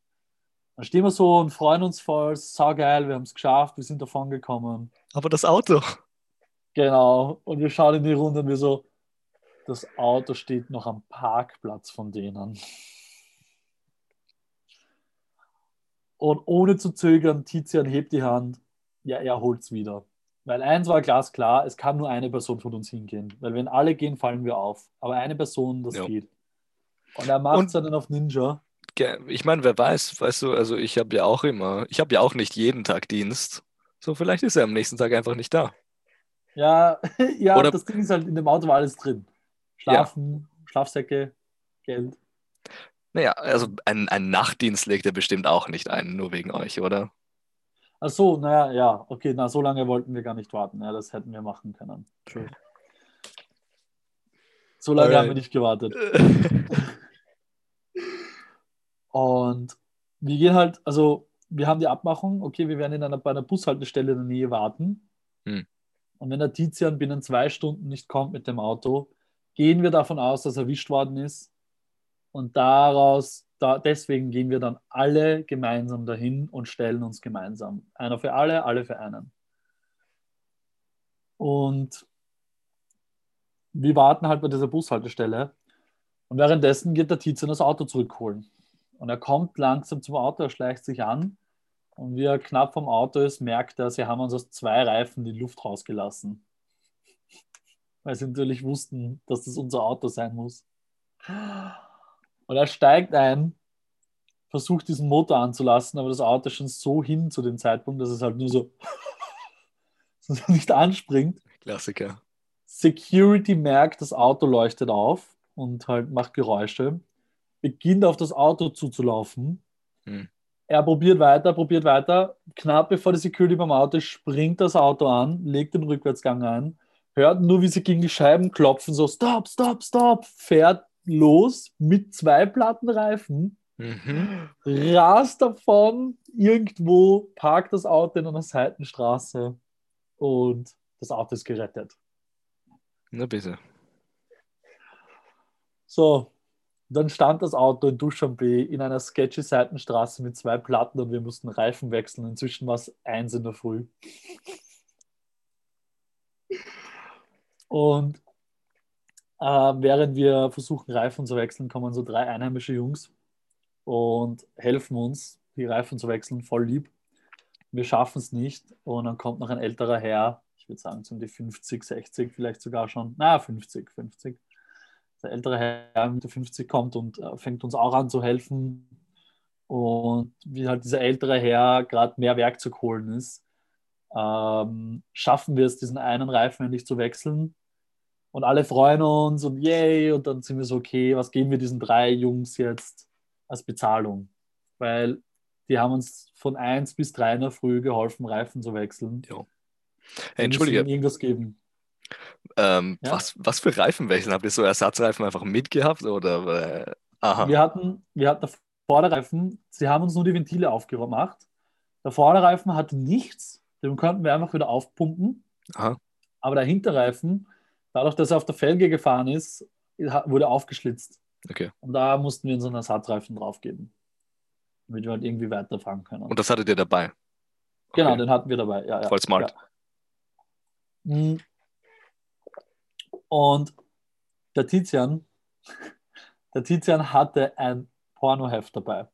dann stehen wir so und freuen uns voll. Saugeil, wir haben es geschafft, wir sind davon gekommen. Aber das Auto. Genau. Und wir schauen in die Runde und wir so, das Auto steht noch am Parkplatz von denen. Und ohne zu zögern, Tizian hebt die Hand. Ja, er holt's wieder. Weil eins war glasklar, es kann nur eine Person von uns hingehen. Weil wenn alle gehen, fallen wir auf. Aber eine Person, das Ja. geht. Und er macht es dann auf Ninja. Ich meine, wer weiß, weißt du, also ich habe ja auch immer, ich habe ja auch nicht jeden Tag Dienst. So, vielleicht ist er am nächsten Tag einfach nicht da. Ja, ja Oder- das Ding ist halt, in dem Auto war alles drin. Schlafen, Schlafsäcke, Geld. Naja, also ein, ein Nachtdienst legt er bestimmt auch nicht ein, nur wegen euch, oder? Ach so, naja, ja, okay, na, so lange wollten wir gar nicht warten. Ja, das hätten wir machen können. True. So lange Alright. haben wir nicht gewartet. Und wir gehen halt, also wir haben die Abmachung, okay, wir werden in einer, bei einer Bushaltestelle in der Nähe warten. Hm. Und wenn der Tizian binnen zwei Stunden nicht kommt mit dem Auto, gehen wir davon aus, dass er erwischt worden ist. Und daraus, da, deswegen gehen wir dann alle gemeinsam dahin und stellen uns gemeinsam. Einer für alle, alle für einen. Und wir warten halt bei dieser Bushaltestelle. Und währenddessen geht der Tizian das Auto zurückholen. Und er kommt langsam zum Auto, er schleicht sich an. Und wie er knapp vom Auto ist, merkt er, sie haben uns aus zwei Reifen die Luft rausgelassen. Weil sie natürlich wussten, dass das unser Auto sein muss. Und er steigt ein, versucht diesen Motor anzulassen, aber das Auto ist schon so hin zu dem Zeitpunkt, dass es halt nur so nicht anspringt. Klassiker. Security merkt, das Auto leuchtet auf und halt macht Geräusche, beginnt auf das Auto zuzulaufen. Hm. Er probiert weiter, probiert weiter. Knapp bevor die Security beim Auto ist, springt das Auto an, legt den Rückwärtsgang ein, hört nur, wie sie gegen die Scheiben klopfen, so Stop, Stop, Stop, fährt los mit zwei Plattenreifen, Mhm. rast davon irgendwo, parkt das Auto in einer Seitenstraße und das Auto ist gerettet. Na bitte. So, dann stand das Auto in Duschanbe in einer sketchy Seitenstraße mit zwei Platten und wir mussten Reifen wechseln. Inzwischen war es eins in der Früh. Und äh, während wir versuchen, Reifen zu wechseln, kommen so drei einheimische Jungs und helfen uns, die Reifen zu wechseln, voll lieb. Wir schaffen es nicht und dann kommt noch ein älterer Herr, ich würde sagen, um die 50, 60 vielleicht sogar schon, naja, 50, 50. Der ältere Herr mit der 50 kommt und äh, fängt uns auch an zu helfen. Und wie halt dieser ältere Herr gerade mehr Werkzeug holen ist, ähm, schaffen wir es, diesen einen Reifen endlich zu wechseln. Und alle freuen uns und yay, und dann sind wir so, okay, was geben wir diesen drei Jungs jetzt als Bezahlung? Weil die haben uns von 1 bis 3 in der Früh geholfen, Reifen zu wechseln. Ja. Hey, Entschuldige. irgendwas geben. Ähm, ja? was, was für Reifenwechsel? Habt ihr so Ersatzreifen einfach mitgehabt? Oder, äh, aha. Wir hatten, wir hatten der Vorderreifen, sie haben uns nur die Ventile aufgemacht. Der Vorderreifen hatte nichts, den konnten wir einfach wieder aufpumpen. Aha. Aber der Hinterreifen, dadurch, dass er auf der Felge gefahren ist, wurde aufgeschlitzt. Okay. Und da mussten wir uns einen Ersatzreifen draufgeben, damit wir halt irgendwie weiterfahren können. Und das hattet ihr dabei? Genau, okay. den hatten wir dabei. Ja, ja. Voll smart. Ja. Hm. Und der Tizian, der Tizian hatte ein Pornoheft dabei.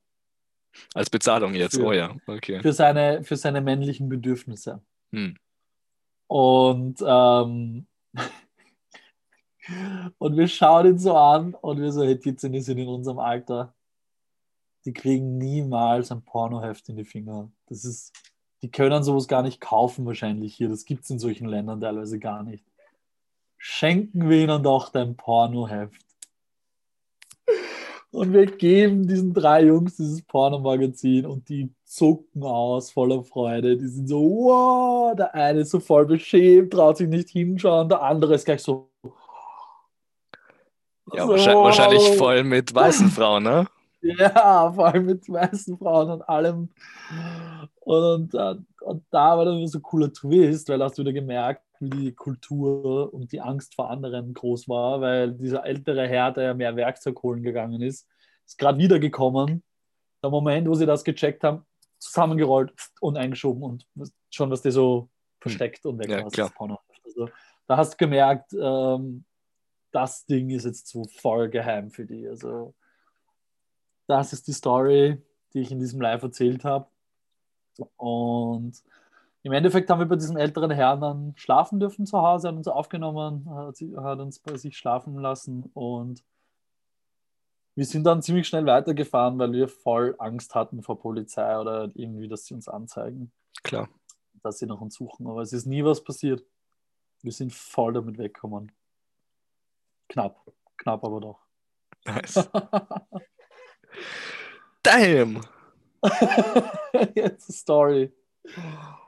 Als Bezahlung jetzt, für, oh ja, okay. Für seine, für seine männlichen Bedürfnisse. Hm. Und, ähm, und wir schauen ihn so an und wir so, hey, die sind in unserem Alter. Die kriegen niemals ein Pornoheft in die Finger. Das ist, die können sowas gar nicht kaufen wahrscheinlich hier. Das gibt es in solchen Ländern teilweise gar nicht. Schenken wir ihnen doch dein Pornoheft. Und wir geben diesen drei Jungs dieses Pornomagazin und die zucken aus voller Freude. Die sind so, wow, der eine ist so voll beschämt, traut sich nicht hinschauen, der andere ist gleich so. Ja, so, wahrscheinlich voll mit weißen Frauen, ne? Ja, vor allem mit weißen Frauen und allem. Und, und, und da war dann so ein cooler Twist, weil hast du wieder gemerkt, wie die Kultur und die Angst vor anderen groß war, weil dieser ältere Herr, der ja mehr Werkzeug holen gegangen ist, ist gerade wiedergekommen. Der Moment, wo sie das gecheckt haben, zusammengerollt und eingeschoben und schon, was der so versteckt und weg ja, war. Also, da hast du gemerkt, ähm, das Ding ist jetzt so voll geheim für die. Also, das ist die Story, die ich in diesem Live erzählt habe. Und im Endeffekt haben wir bei diesem älteren Herrn dann schlafen dürfen zu Hause, hat uns aufgenommen, hat, hat uns bei sich schlafen lassen und wir sind dann ziemlich schnell weitergefahren, weil wir voll Angst hatten vor Polizei oder irgendwie, dass sie uns anzeigen. Klar. Dass sie nach uns suchen. Aber es ist nie was passiert. Wir sind voll damit weggekommen. Knapp. Knapp aber doch. Nice. Damn! Jetzt Story.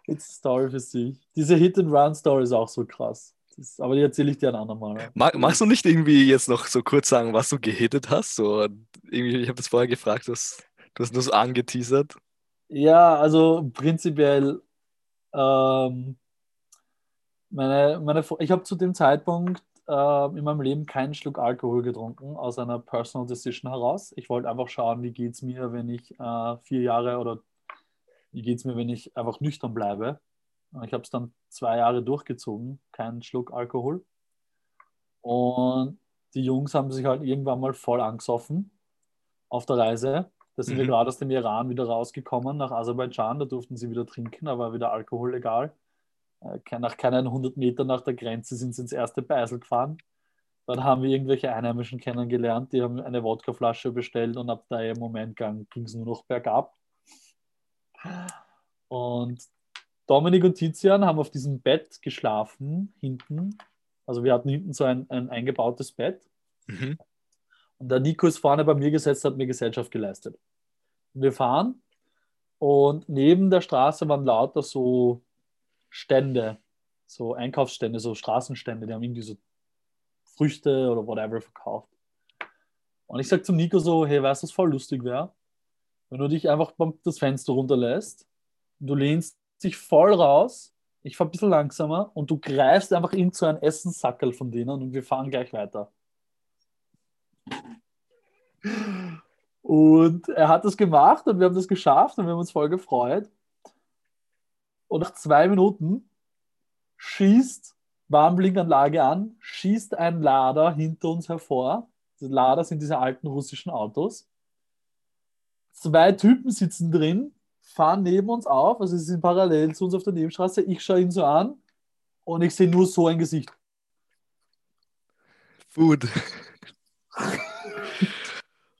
It's a Story für sich. Diese Hit-and-Run-Story ist auch so krass. Das, aber die erzähle ich dir ein andermal. Mag, magst du nicht irgendwie jetzt noch so kurz sagen, was du gehittet hast? So, irgendwie, ich habe das vorher gefragt, du hast, du hast nur so angeteasert. Ja, also prinzipiell, ähm, meine, meine, ich habe zu dem Zeitpunkt äh, in meinem Leben keinen Schluck Alkohol getrunken, aus einer Personal Decision heraus. Ich wollte einfach schauen, wie geht es mir, wenn ich äh, vier Jahre oder wie geht es mir, wenn ich einfach nüchtern bleibe. Ich habe es dann zwei Jahre durchgezogen, keinen Schluck Alkohol. Und die Jungs haben sich halt irgendwann mal voll angesoffen auf der Reise. Da sind mhm. wir gerade aus dem Iran wieder rausgekommen nach Aserbaidschan. Da durften sie wieder trinken, aber wieder Alkohol legal. Äh, nach keinen 100 Metern nach der Grenze sind sie ins erste Beisel gefahren. Dann haben wir irgendwelche Einheimischen kennengelernt, die haben eine Wodkaflasche bestellt und ab dem Moment ging es nur noch bergab. Und Dominik und Tizian haben auf diesem Bett geschlafen, hinten. Also wir hatten hinten so ein, ein eingebautes Bett. Mhm. Und der Nico ist vorne bei mir gesetzt, hat mir Gesellschaft geleistet. Wir fahren und neben der Straße waren lauter so Stände, so Einkaufsstände, so Straßenstände, die haben irgendwie so Früchte oder whatever verkauft. Und ich sage zum Nico so, hey, weißt du, was voll lustig wäre? Wenn du dich einfach das Fenster runterlässt, du lehnst dich voll raus, ich fahre ein bisschen langsamer und du greifst einfach in zu einem Essenssackel von denen und wir fahren gleich weiter. Und er hat das gemacht und wir haben das geschafft und wir haben uns voll gefreut. Und nach zwei Minuten schießt Warnblinkanlage an, schießt ein Lader hinter uns hervor. Die Lader sind diese alten russischen Autos. Zwei Typen sitzen drin, fahren neben uns auf, also sie sind parallel zu uns auf der Nebenstraße. Ich schaue ihn so an Und ich sehe nur so ein Gesicht. Food.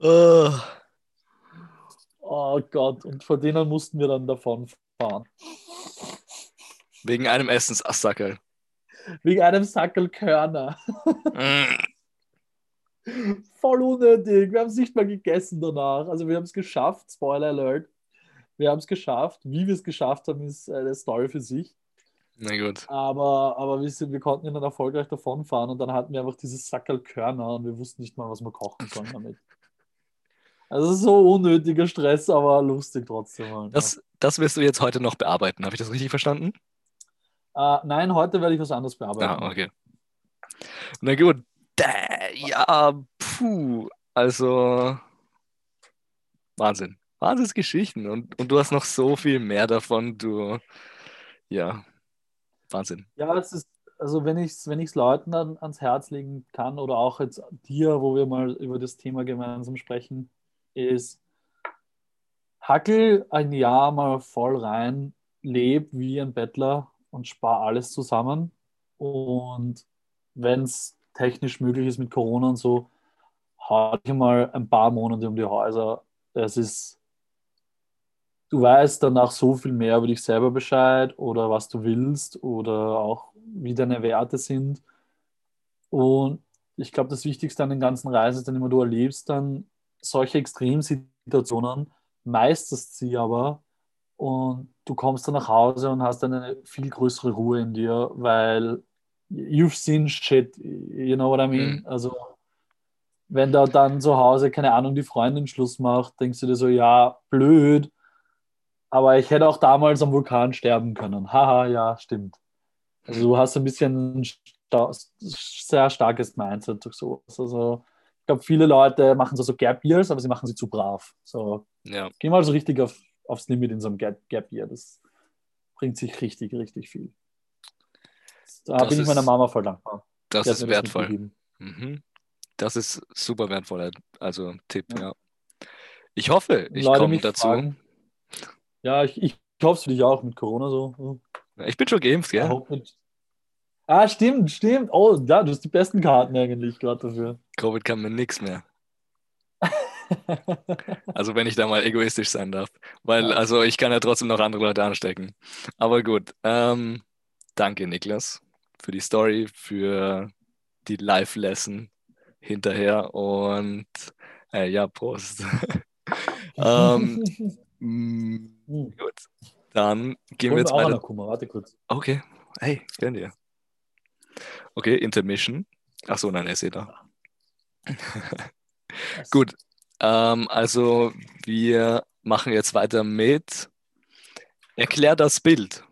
oh. Oh Gott, und vor denen mussten wir dann davon fahren. Wegen einem Essensassackerl. Wegen einem Sackel Körner. Mm. Voll unnötig. Wir haben es nicht mal gegessen danach. Also wir haben es geschafft, Spoiler Alert. Wir haben es geschafft. Wie wir es geschafft haben, ist eine Story für sich. Na gut. Aber, aber wir, sind, wir konnten ihn dann erfolgreich davonfahren und dann hatten wir einfach dieses Sackel Körner und wir wussten nicht mal, was wir kochen sollen damit. Also so unnötiger Stress, aber lustig trotzdem. Halt, Das, das wirst du jetzt heute noch bearbeiten. Habe ich das richtig verstanden? äh, nein, heute werde ich was anderes bearbeiten. Ah, okay. Na gut. Ja, puh. Also, Wahnsinn. Wahnsinnsgeschichten. Und, und du hast noch so viel mehr davon. Du, ja, Wahnsinn. Ja, es ist, also wenn ich es wenn ich's Leuten an, ans Herz legen kann oder auch jetzt dir, wo wir mal über das Thema gemeinsam sprechen, ist Hackel ein Jahr mal voll rein, leb wie ein Bettler und spar alles zusammen. Und wenn es technisch möglich ist mit Corona und so, hau dich mal ein paar Monate um die Häuser. Es ist, du weißt danach so viel mehr über dich selber Bescheid oder was du willst oder auch wie deine Werte sind. Und ich glaube, das Wichtigste an den ganzen Reisen ist dann immer, du erlebst dann solche Extremsituationen, meisterst sie aber und du kommst dann nach Hause und hast dann eine viel größere Ruhe in dir, weil you've seen shit, you know what I mean? Mhm. Also, wenn da dann zu Hause, keine Ahnung, die Freundin Schluss macht, denkst du dir so, ja, blöd, aber ich hätte auch damals am Vulkan sterben können. Haha, ja, stimmt. Also, du hast ein bisschen ein sehr starkes Mindset durch sowas. Also, ich glaube, viele Leute machen so, so Gap Years, aber sie machen sie zu brav. So, Ja, geh mal so richtig auf, aufs Limit in so einem Gap, Gap Year. Das bringt sich richtig, richtig viel. Da Das bin ich meiner Mama voll dankbar. das ist wertvoll. mitgegeben. Mhm. Das ist super wertvoller, also Tipp, Ja. ja. Ich hoffe, ich Leute komme dazu. fragen- Ja, ich, ich hoffe es für dich auch mit Corona so. Ich bin schon geimpft, ja. Ah, stimmt, stimmt. Oh, ja, du hast die besten Karten eigentlich gerade dafür. Covid kann mir nichts mehr. Also wenn ich da mal egoistisch sein darf. Weil, also ich kann ja trotzdem noch andere Leute anstecken. Aber gut. Ähm, danke, Niklas, für die Story, für die Live-Lesson hinterher und äh, ja, Prost. ähm, Hm. gut. Dann gehen wir Holen jetzt wir weiter. Kummer. Warte kurz. Okay, hey, gönn dir. Okay, Intermission. Ach so, nein, er ist eh da. Gut, ähm, also wir machen jetzt weiter mit Erklär das Bild.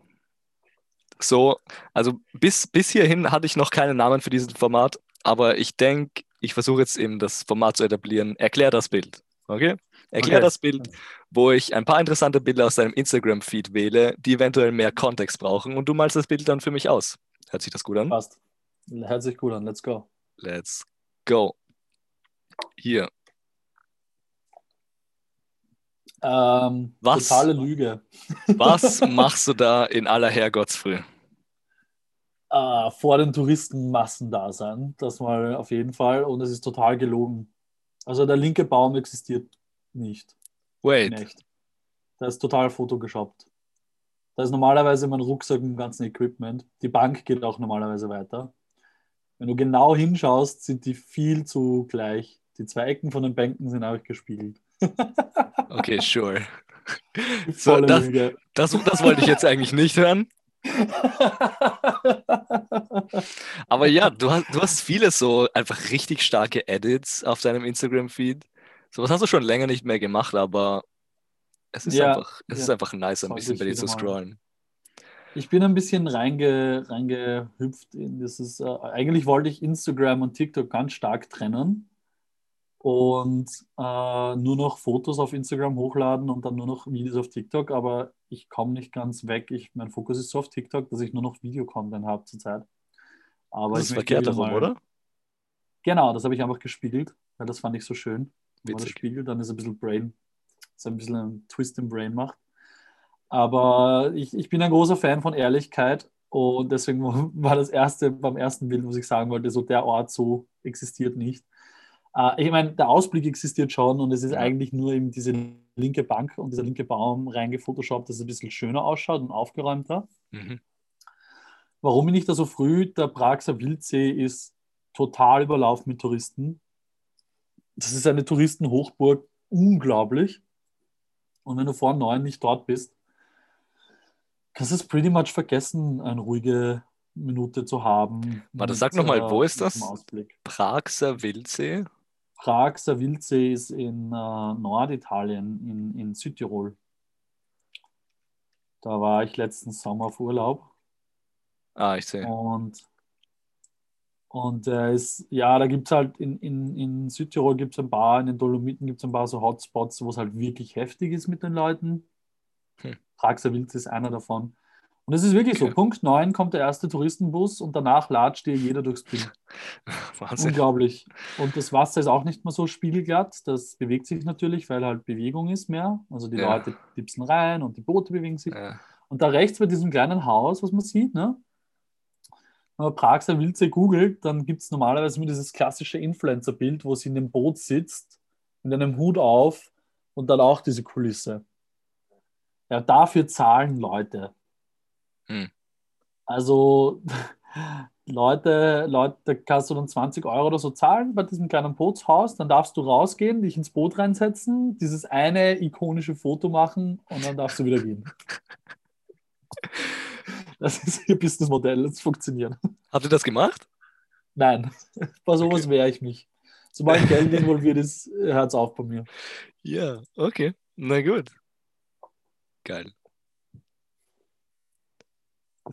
So, also bis, bis hierhin hatte ich noch keinen Namen für dieses Format, aber ich denke, ich versuche jetzt eben das Format zu etablieren. Erklär das Bild. Okay? Erklär Okay. das Bild, wo ich ein paar interessante Bilder aus deinem Instagram-Feed wähle, die eventuell mehr Kontext brauchen und du malst das Bild dann für mich aus. Hört sich das gut an? Passt. Hört sich gut an. Let's go. Let's go. Hier. Ähm, Was? Totale Lüge. Was machst du da in aller Herrgottsfrüh? äh, vor den Touristenmassen da sein. Das mal auf jeden Fall. Und es ist total gelogen. Also der linke Baum existiert nicht. Wait, echt. Der ist total photoshoppt. Da ist normalerweise mein Rucksack mit dem ganzen Equipment. Die Bank geht auch normalerweise weiter. Wenn du genau hinschaust, sind die viel zu gleich. Die zwei Ecken von den Bänken sind auch gespiegelt. okay, sure. So, das-. Das, das wollte ich jetzt eigentlich nicht hören. Aber ja, du hast, du hast viele so einfach richtig starke Edits auf deinem Instagram-Feed. Sowas hast du schon länger nicht mehr gemacht, aber es ist Ja, einfach, es ja. ist einfach nice, ein bisschen bei dir zu scrollen. Ich bin ein bisschen reinge, reingehüpft in dieses. Äh, eigentlich wollte ich Instagram und TikTok ganz stark trennen und äh, nur noch Fotos auf Instagram hochladen und dann nur noch Videos auf TikTok, aber ich komme nicht ganz weg. Ich, mein Fokus ist so auf TikTok, dass ich nur noch Videocontent habe zurzeit. Aber Das ist verkehrt darum, mal- oder? Genau, das habe ich einfach gespiegelt, weil das fand ich so schön. Wenn man das spiegelt, dann ist ein bisschen Brain, ist ein bisschen ein Twist im Brain macht. Aber ich, ich bin ein großer Fan von Ehrlichkeit Und deswegen war das erste, beim ersten Bild, was ich sagen wollte, so der Ort so existiert nicht. Äh, ich meine, der Ausblick existiert schon und es ist ja. eigentlich nur eben diese linke Bank und dieser linke Baum reingefotoshoppt, dass es ein bisschen schöner ausschaut und aufgeräumter. Mhm. Warum bin ich da so früh? Der Praxer Wildsee ist total überlaufen mit Touristen. Das ist eine Touristenhochburg, unglaublich. Und wenn du vor neun nicht dort bist, kannst du es pretty much vergessen, eine ruhige Minute zu haben. Warte, sag nochmal, wo ist das? Praxer Wildsee? Praxer Wildsee ist in äh, Norditalien, in, in Südtirol. Da war ich letzten Sommer auf Urlaub. Ah, ich sehe. Und, und äh, ist, ja, da gibt es halt in, in, in Südtirol gibt es ein paar, in den Dolomiten gibt es ein paar so Hotspots, wo es halt wirklich heftig ist mit den Leuten. Hm. Praxer Wildsee ist einer davon. Und es ist wirklich okay. so, Punkt 9 kommt der erste Touristenbus und danach latscht dir jeder durchs Bild. Unglaublich. Und das Wasser ist auch nicht mehr so spiegelglatt. Das bewegt sich natürlich, weil halt Bewegung ist mehr. Also die ja. Leute tipsen rein und die Boote bewegen sich. Ja. Und da rechts bei diesem kleinen Haus, was man sieht, ne? wenn man Praxer Wildsee googelt, dann gibt es normalerweise immer dieses klassische Influencer-Bild, wo sie in dem Boot sitzt, mit einem Hut auf und dann auch diese Kulisse. Ja, dafür zahlen Leute. Hm. Also Leute, Leute, da kannst du dann 20 Euro oder so zahlen bei diesem kleinen Bootshaus, dann darfst du rausgehen, dich ins Boot reinsetzen, dieses eine ikonische Foto machen und dann darfst du wieder gehen. Das ist ihr Businessmodell, das funktioniert. Habt ihr das gemacht? Nein, bei sowas okay. wehre ich mich. Sobald Geld involviert ist, hört es auf bei mir. Ja, okay. Na gut. Geil.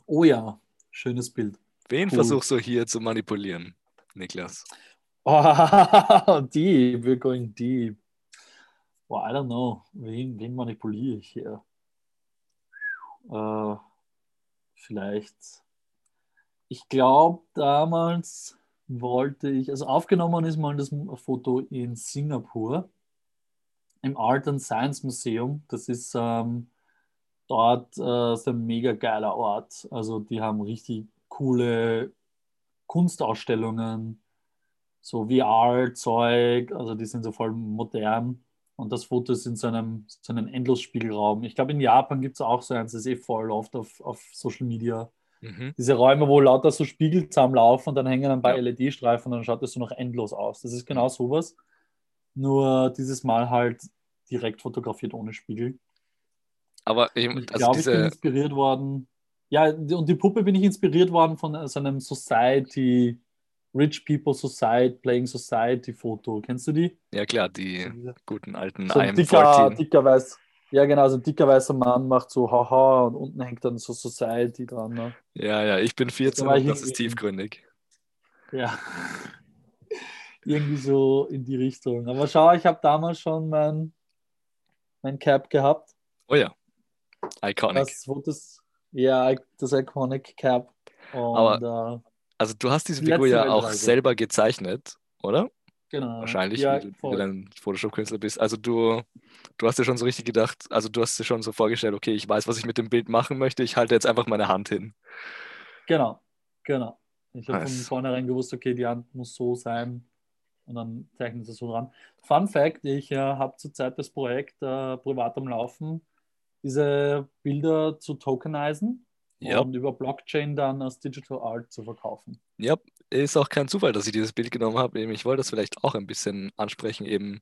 Oh ja, schönes Bild. Wen cool. versuchst du hier zu manipulieren, Niklas? Oh, deep, we're going deep. Well, I don't know. Wen, wen manipuliere ich hier? Uh, vielleicht. Ich glaube, damals wollte ich, also aufgenommen ist mal das Foto in Singapur im Art and Science Museum. Das ist ähm, dort äh, ist ein mega geiler Ort. Also die haben richtig coole Kunstausstellungen, so VR-Zeug, also die sind so voll modern. Und das Foto ist in so einem, so einem Endlosspiegelraum. Ich glaube, in Japan gibt es auch so eins, das ist eh voll oft auf, auf Social Media. Mhm. Diese Räume, wo lauter so Spiegel zusammenlaufen und dann hängen ein paar ja. LED-Streifen und dann schaut das so noch endlos aus. Das ist genau sowas. Nur dieses Mal halt direkt fotografiert ohne Spiegel. Aber ich, ich also glaube, diese... ich bin inspiriert worden. Ja, und die Puppe bin ich inspiriert worden von so einem Society, Rich People Society, Playing Society Foto. Kennst du die? Ja, klar, die diese, guten alten so ein dicker, dicker weiß, Ja, genau, so ein dicker weißer Mann macht so Haha und unten hängt dann so Society dran. Ne? Ja, ja, ich bin 14 da und das ist tiefgründig. Ja. irgendwie so in die Richtung. Aber schau, ich habe damals schon mein, mein Cap gehabt. Oh ja. Iconic. Das, das, ja, das Iconic Cap. Und, Aber, äh, also du hast diese Figur ja auch selber gezeichnet, oder? Genau. Wahrscheinlich, ja, wie, du ein Photoshop-Künstler bist. Also du, du hast dir schon so richtig gedacht, also du hast dir schon so vorgestellt, okay, ich weiß, was ich mit dem Bild machen möchte, ich halte jetzt einfach meine Hand hin. Genau, genau. Ich habe nice. von vornherein gewusst, okay, die Hand muss so sein und dann zeichnen sie so dran. Fun Fact, ich äh, habe zurzeit das Projekt äh, privat am Laufen, diese Bilder zu tokenisen ja. und über Blockchain dann als Digital Art zu verkaufen. Ja, ist auch kein Zufall, dass ich dieses Bild genommen habe. Ich wollte das vielleicht auch ein bisschen ansprechen. Eben,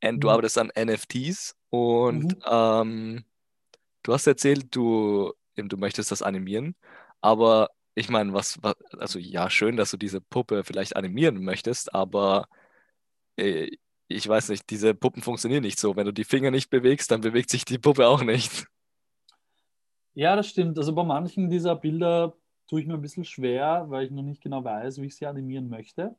du mhm. arbeitest an NFTs und mhm. ähm, du hast erzählt, du, eben, du möchtest das animieren, aber ich meine, was, was, also ja, schön, dass du diese Puppe vielleicht animieren möchtest, aber äh, ich weiß nicht, diese Puppen funktionieren nicht so. Wenn du die Finger nicht bewegst, dann bewegt sich die Puppe auch nicht. Ja, das stimmt. Also bei manchen dieser Bilder tue ich mir ein bisschen schwer, weil ich noch nicht genau weiß, wie ich sie animieren möchte.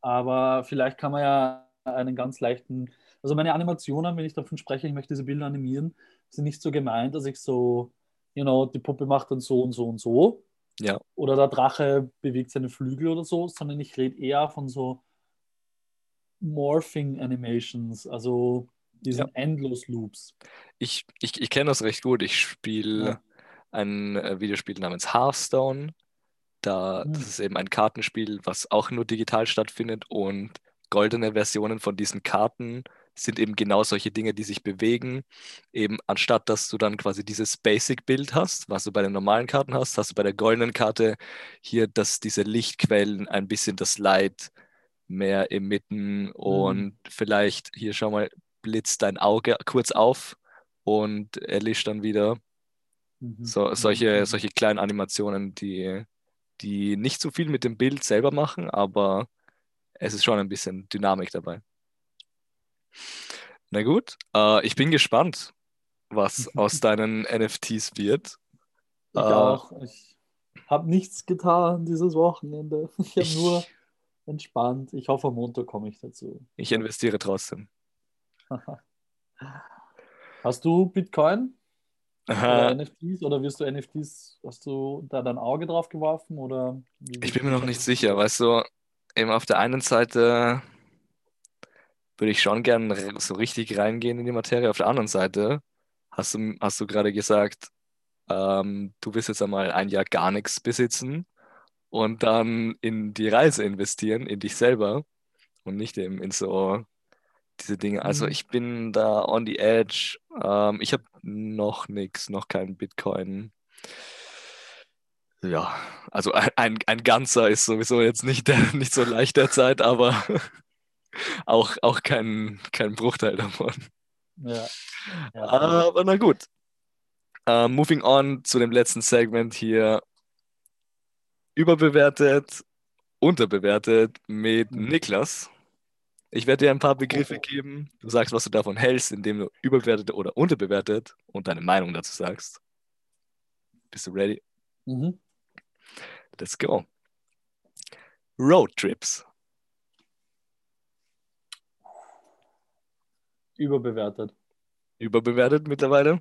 Aber vielleicht kann man ja einen ganz leichten, also meine Animationen, wenn ich davon spreche, ich möchte diese Bilder animieren, sind nicht so gemeint, dass ich so, you know, die Puppe macht dann so und so und so. Ja. Oder der Drache bewegt seine Flügel oder so, sondern ich rede eher von so Morphing Animations, also diesen ja. Endlos Loops. Ich, ich, ich kenne das recht gut. Ich spiele, ja. ein äh, Videospiel namens Hearthstone. Da, Hm. das ist eben ein Kartenspiel, was auch nur digital stattfindet und goldene Versionen von diesen Karten sind eben genau solche Dinge, die sich bewegen. Eben anstatt, dass du dann quasi dieses Basic-Bild hast, was du bei den normalen Karten hast, hast du bei der goldenen Karte hier, dass diese Lichtquellen ein bisschen das Light mehr emitten und vielleicht hier schau mal, blitzt dein Auge kurz auf und erlischt dann wieder. Mhm. So, solche, Mhm. solche kleinen Animationen, die, die nicht so viel mit dem Bild selber machen, aber es ist schon ein bisschen Dynamik dabei. Na gut, äh, ich bin gespannt, was aus deinen NFTs wird. Ich Äh, auch. Ich habe nichts getan dieses Wochenende. Ich habe nur entspannt. Ich hoffe, am Montag komme ich dazu. Ich investiere trotzdem. Hast du Bitcoin oder NFTs oder wirst du NFTs, hast du da dein Auge drauf geworfen oder? ich bin mir noch nicht sicher, weißt du, eben auf der einen Seite würde ich schon gern so richtig reingehen in die Materie, auf der anderen Seite hast du, hast du gerade gesagt, ähm, du willst jetzt einmal ein Jahr gar nichts besitzen und dann in die Reise investieren, in dich selber und nicht eben in so diese Dinge. Also Mhm. ich bin da on the edge. Ähm, ich habe noch nichts, noch kein Bitcoin. Ja, also ein, ein, ein ganzer ist sowieso jetzt nicht, der, nicht so leicht derzeit, aber auch, auch kein, kein Bruchteil davon. Ja. ja. Aber na gut. Äh, moving on zu dem letzten Segment hier. Überbewertet, unterbewertet mit Mhm. Niklas. Ich werde dir ein paar Begriffe Oh. geben. Du sagst, was du davon hältst, indem du überbewertet oder unterbewertet und deine Meinung dazu sagst. Bist du ready? Mhm. Let's go. Roadtrips. Überbewertet. Überbewertet mittlerweile?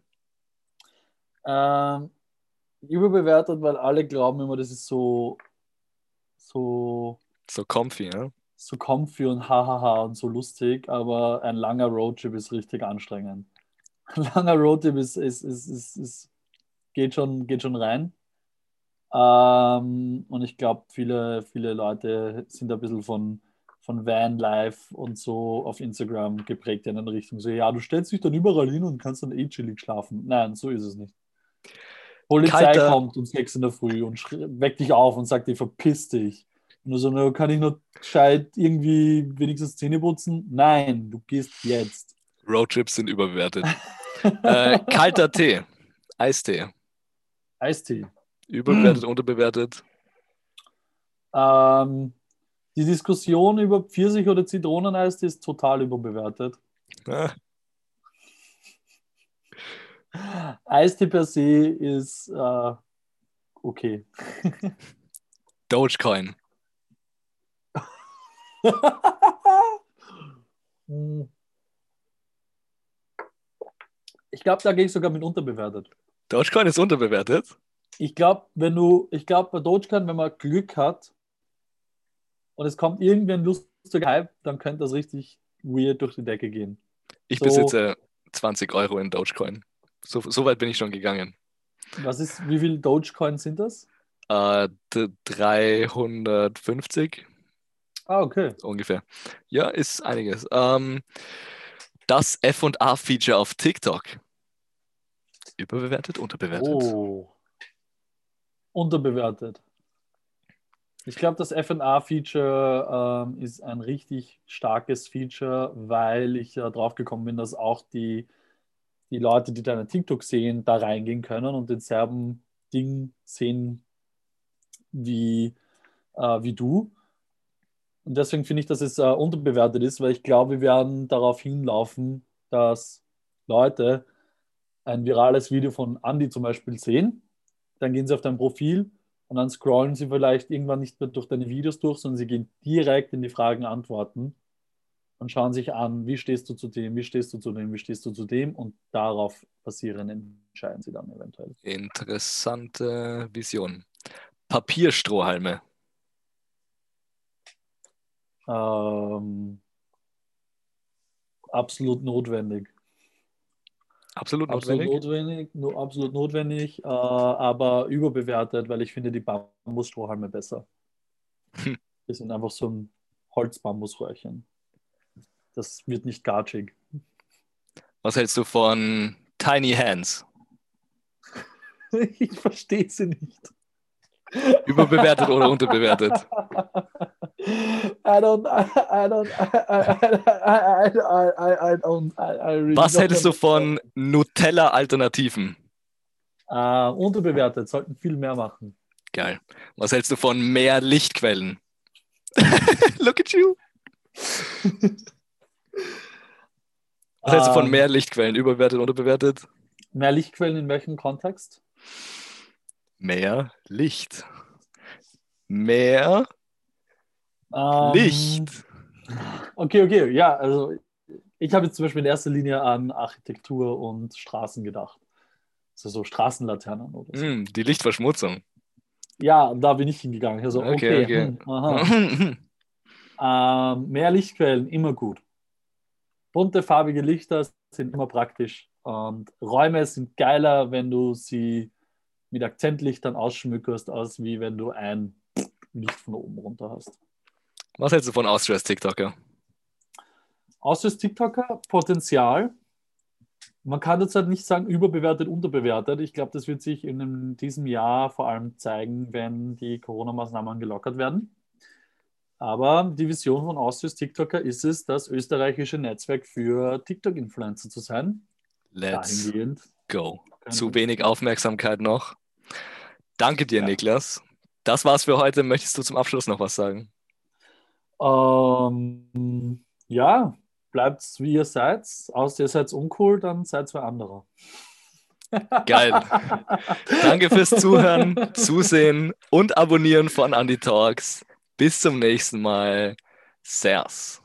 Ähm, überbewertet, weil alle glauben immer, das ist so, so, So comfy, ja? so comfy und hahaha und so lustig, aber ein langer Roadtrip ist richtig anstrengend. Ein langer Roadtrip ist, ist, ist, ist, ist geht, schon, geht schon rein. Ähm, und ich glaube, viele, viele Leute sind ein bisschen von, von Vanlife und so auf Instagram geprägt in eine Richtung. So, ja, du stellst dich dann überall hin und kannst dann eh chillig schlafen. Nein, so ist es nicht. Polizei Kalter- kommt um 6 in der Früh und weckt dich auf und sagt dir, verpiss dich. Und du so, na, kann ich noch gescheit irgendwie wenigstens Zähne putzen? Nein, du gehst jetzt. Roadtrips sind überbewertet. äh, kalter Tee. Eistee. Eistee. Überbewertet, unterbewertet. Ähm, die Diskussion über Pfirsich oder Zitroneneis die ist total überbewertet. Ah, Eistee per se ist äh, okay. Dogecoin. Ich glaube, da gehe ich sogar mit unterbewertet. Dogecoin ist unterbewertet. Ich glaube, wenn du, ich glaube bei Dogecoin, wenn man Glück hat und es kommt irgendwie ein lustiger Hype, dann könnte das richtig weird durch die Decke gehen. Ich So. besitze 20 Euro in Dogecoin. So, so weit bin ich schon gegangen. Was ist, wie viel Dogecoin sind das? Äh, d- 350 Ah, okay. ungefähr. Ja, ist einiges. Ähm, das FA-Feature auf TikTok. Überbewertet, unterbewertet. Oh. Unterbewertet. Ich glaube, das FA-Feature ähm, ist ein richtig starkes Feature, weil ich ja drauf gekommen bin, dass auch die, die Leute, die deine TikTok sehen, da reingehen können und denselben Ding sehen wie, äh, wie du. Und deswegen finde ich, dass es äh, unterbewertet ist, weil ich glaube, wir werden darauf hinlaufen, dass Leute ein virales Video von Andy zum Beispiel sehen, dann gehen sie auf dein Profil und dann scrollen sie vielleicht irgendwann nicht mehr durch deine Videos durch, sondern sie gehen direkt in die Fragen antworten und schauen sich an, wie stehst du zu dem, wie stehst du zu dem, wie stehst du zu dem und darauf basieren entscheiden sie dann eventuell. Interessante Vision. Papierstrohhalme. Ähm, absolut notwendig. Absolut Absolut notwendig. notwendig, nur absolut notwendig, äh, aber überbewertet, weil ich finde die Bambusstrohhalme besser. Hm. Die sind einfach so ein Holzbambusröhrchen. Das wird nicht gatschig. Was hältst du von Tiny Hands? Ich verstehe sie nicht. Überbewertet oder unterbewertet? I don't, I don't, I, I, I, I don't, I, I really Was hältst du von Nutella-Alternativen? Äh, unterbewertet, sollten viel mehr machen. Geil. Was hältst du von mehr Lichtquellen? Look at you. Was hältst du von Ähm, mehr Lichtquellen? Überbewertet, unterbewertet? Mehr Lichtquellen in welchem Kontext? Mehr Licht. Mehr Ähm, Licht. Okay, okay, ja, also ich habe jetzt zum Beispiel in erster Linie an Architektur und Straßen gedacht. Also so Straßenlaternen oder so. Hm, die Lichtverschmutzung. Ja, da bin ich hingegangen. Also, Okay, okay, okay. Hm, ähm, mehr Lichtquellen, immer gut. Bunte, farbige Lichter sind immer praktisch. Und Räume sind geiler, wenn du sie mit Akzentlichtern ausschmückerst, als wie wenn du ein Licht von oben runter hast. Was hältst du von Austrias TikToker? Außer das TikToker, Potenzial. Man kann jetzt halt nicht sagen, überbewertet, unterbewertet. Ich glaube, das wird sich in diesem Jahr vor allem zeigen, wenn die Corona-Maßnahmen gelockert werden. Aber die Vision von Austrias TikToker ist es, das österreichische Netzwerk für TikTok-Influencer zu sein. Let's go. Zu wenig Aufmerksamkeit noch. Danke dir, Ja. Niklas. Das war's für heute. Möchtest du zum Abschluss noch was sagen? Ähm, ja, bleibt wie ihr seid. Außer ihr seid uncool, dann seid wer anderer. Geil. Danke fürs Zuhören, Zusehen und Abonnieren von Andy Talks. Bis zum nächsten Mal. Servus.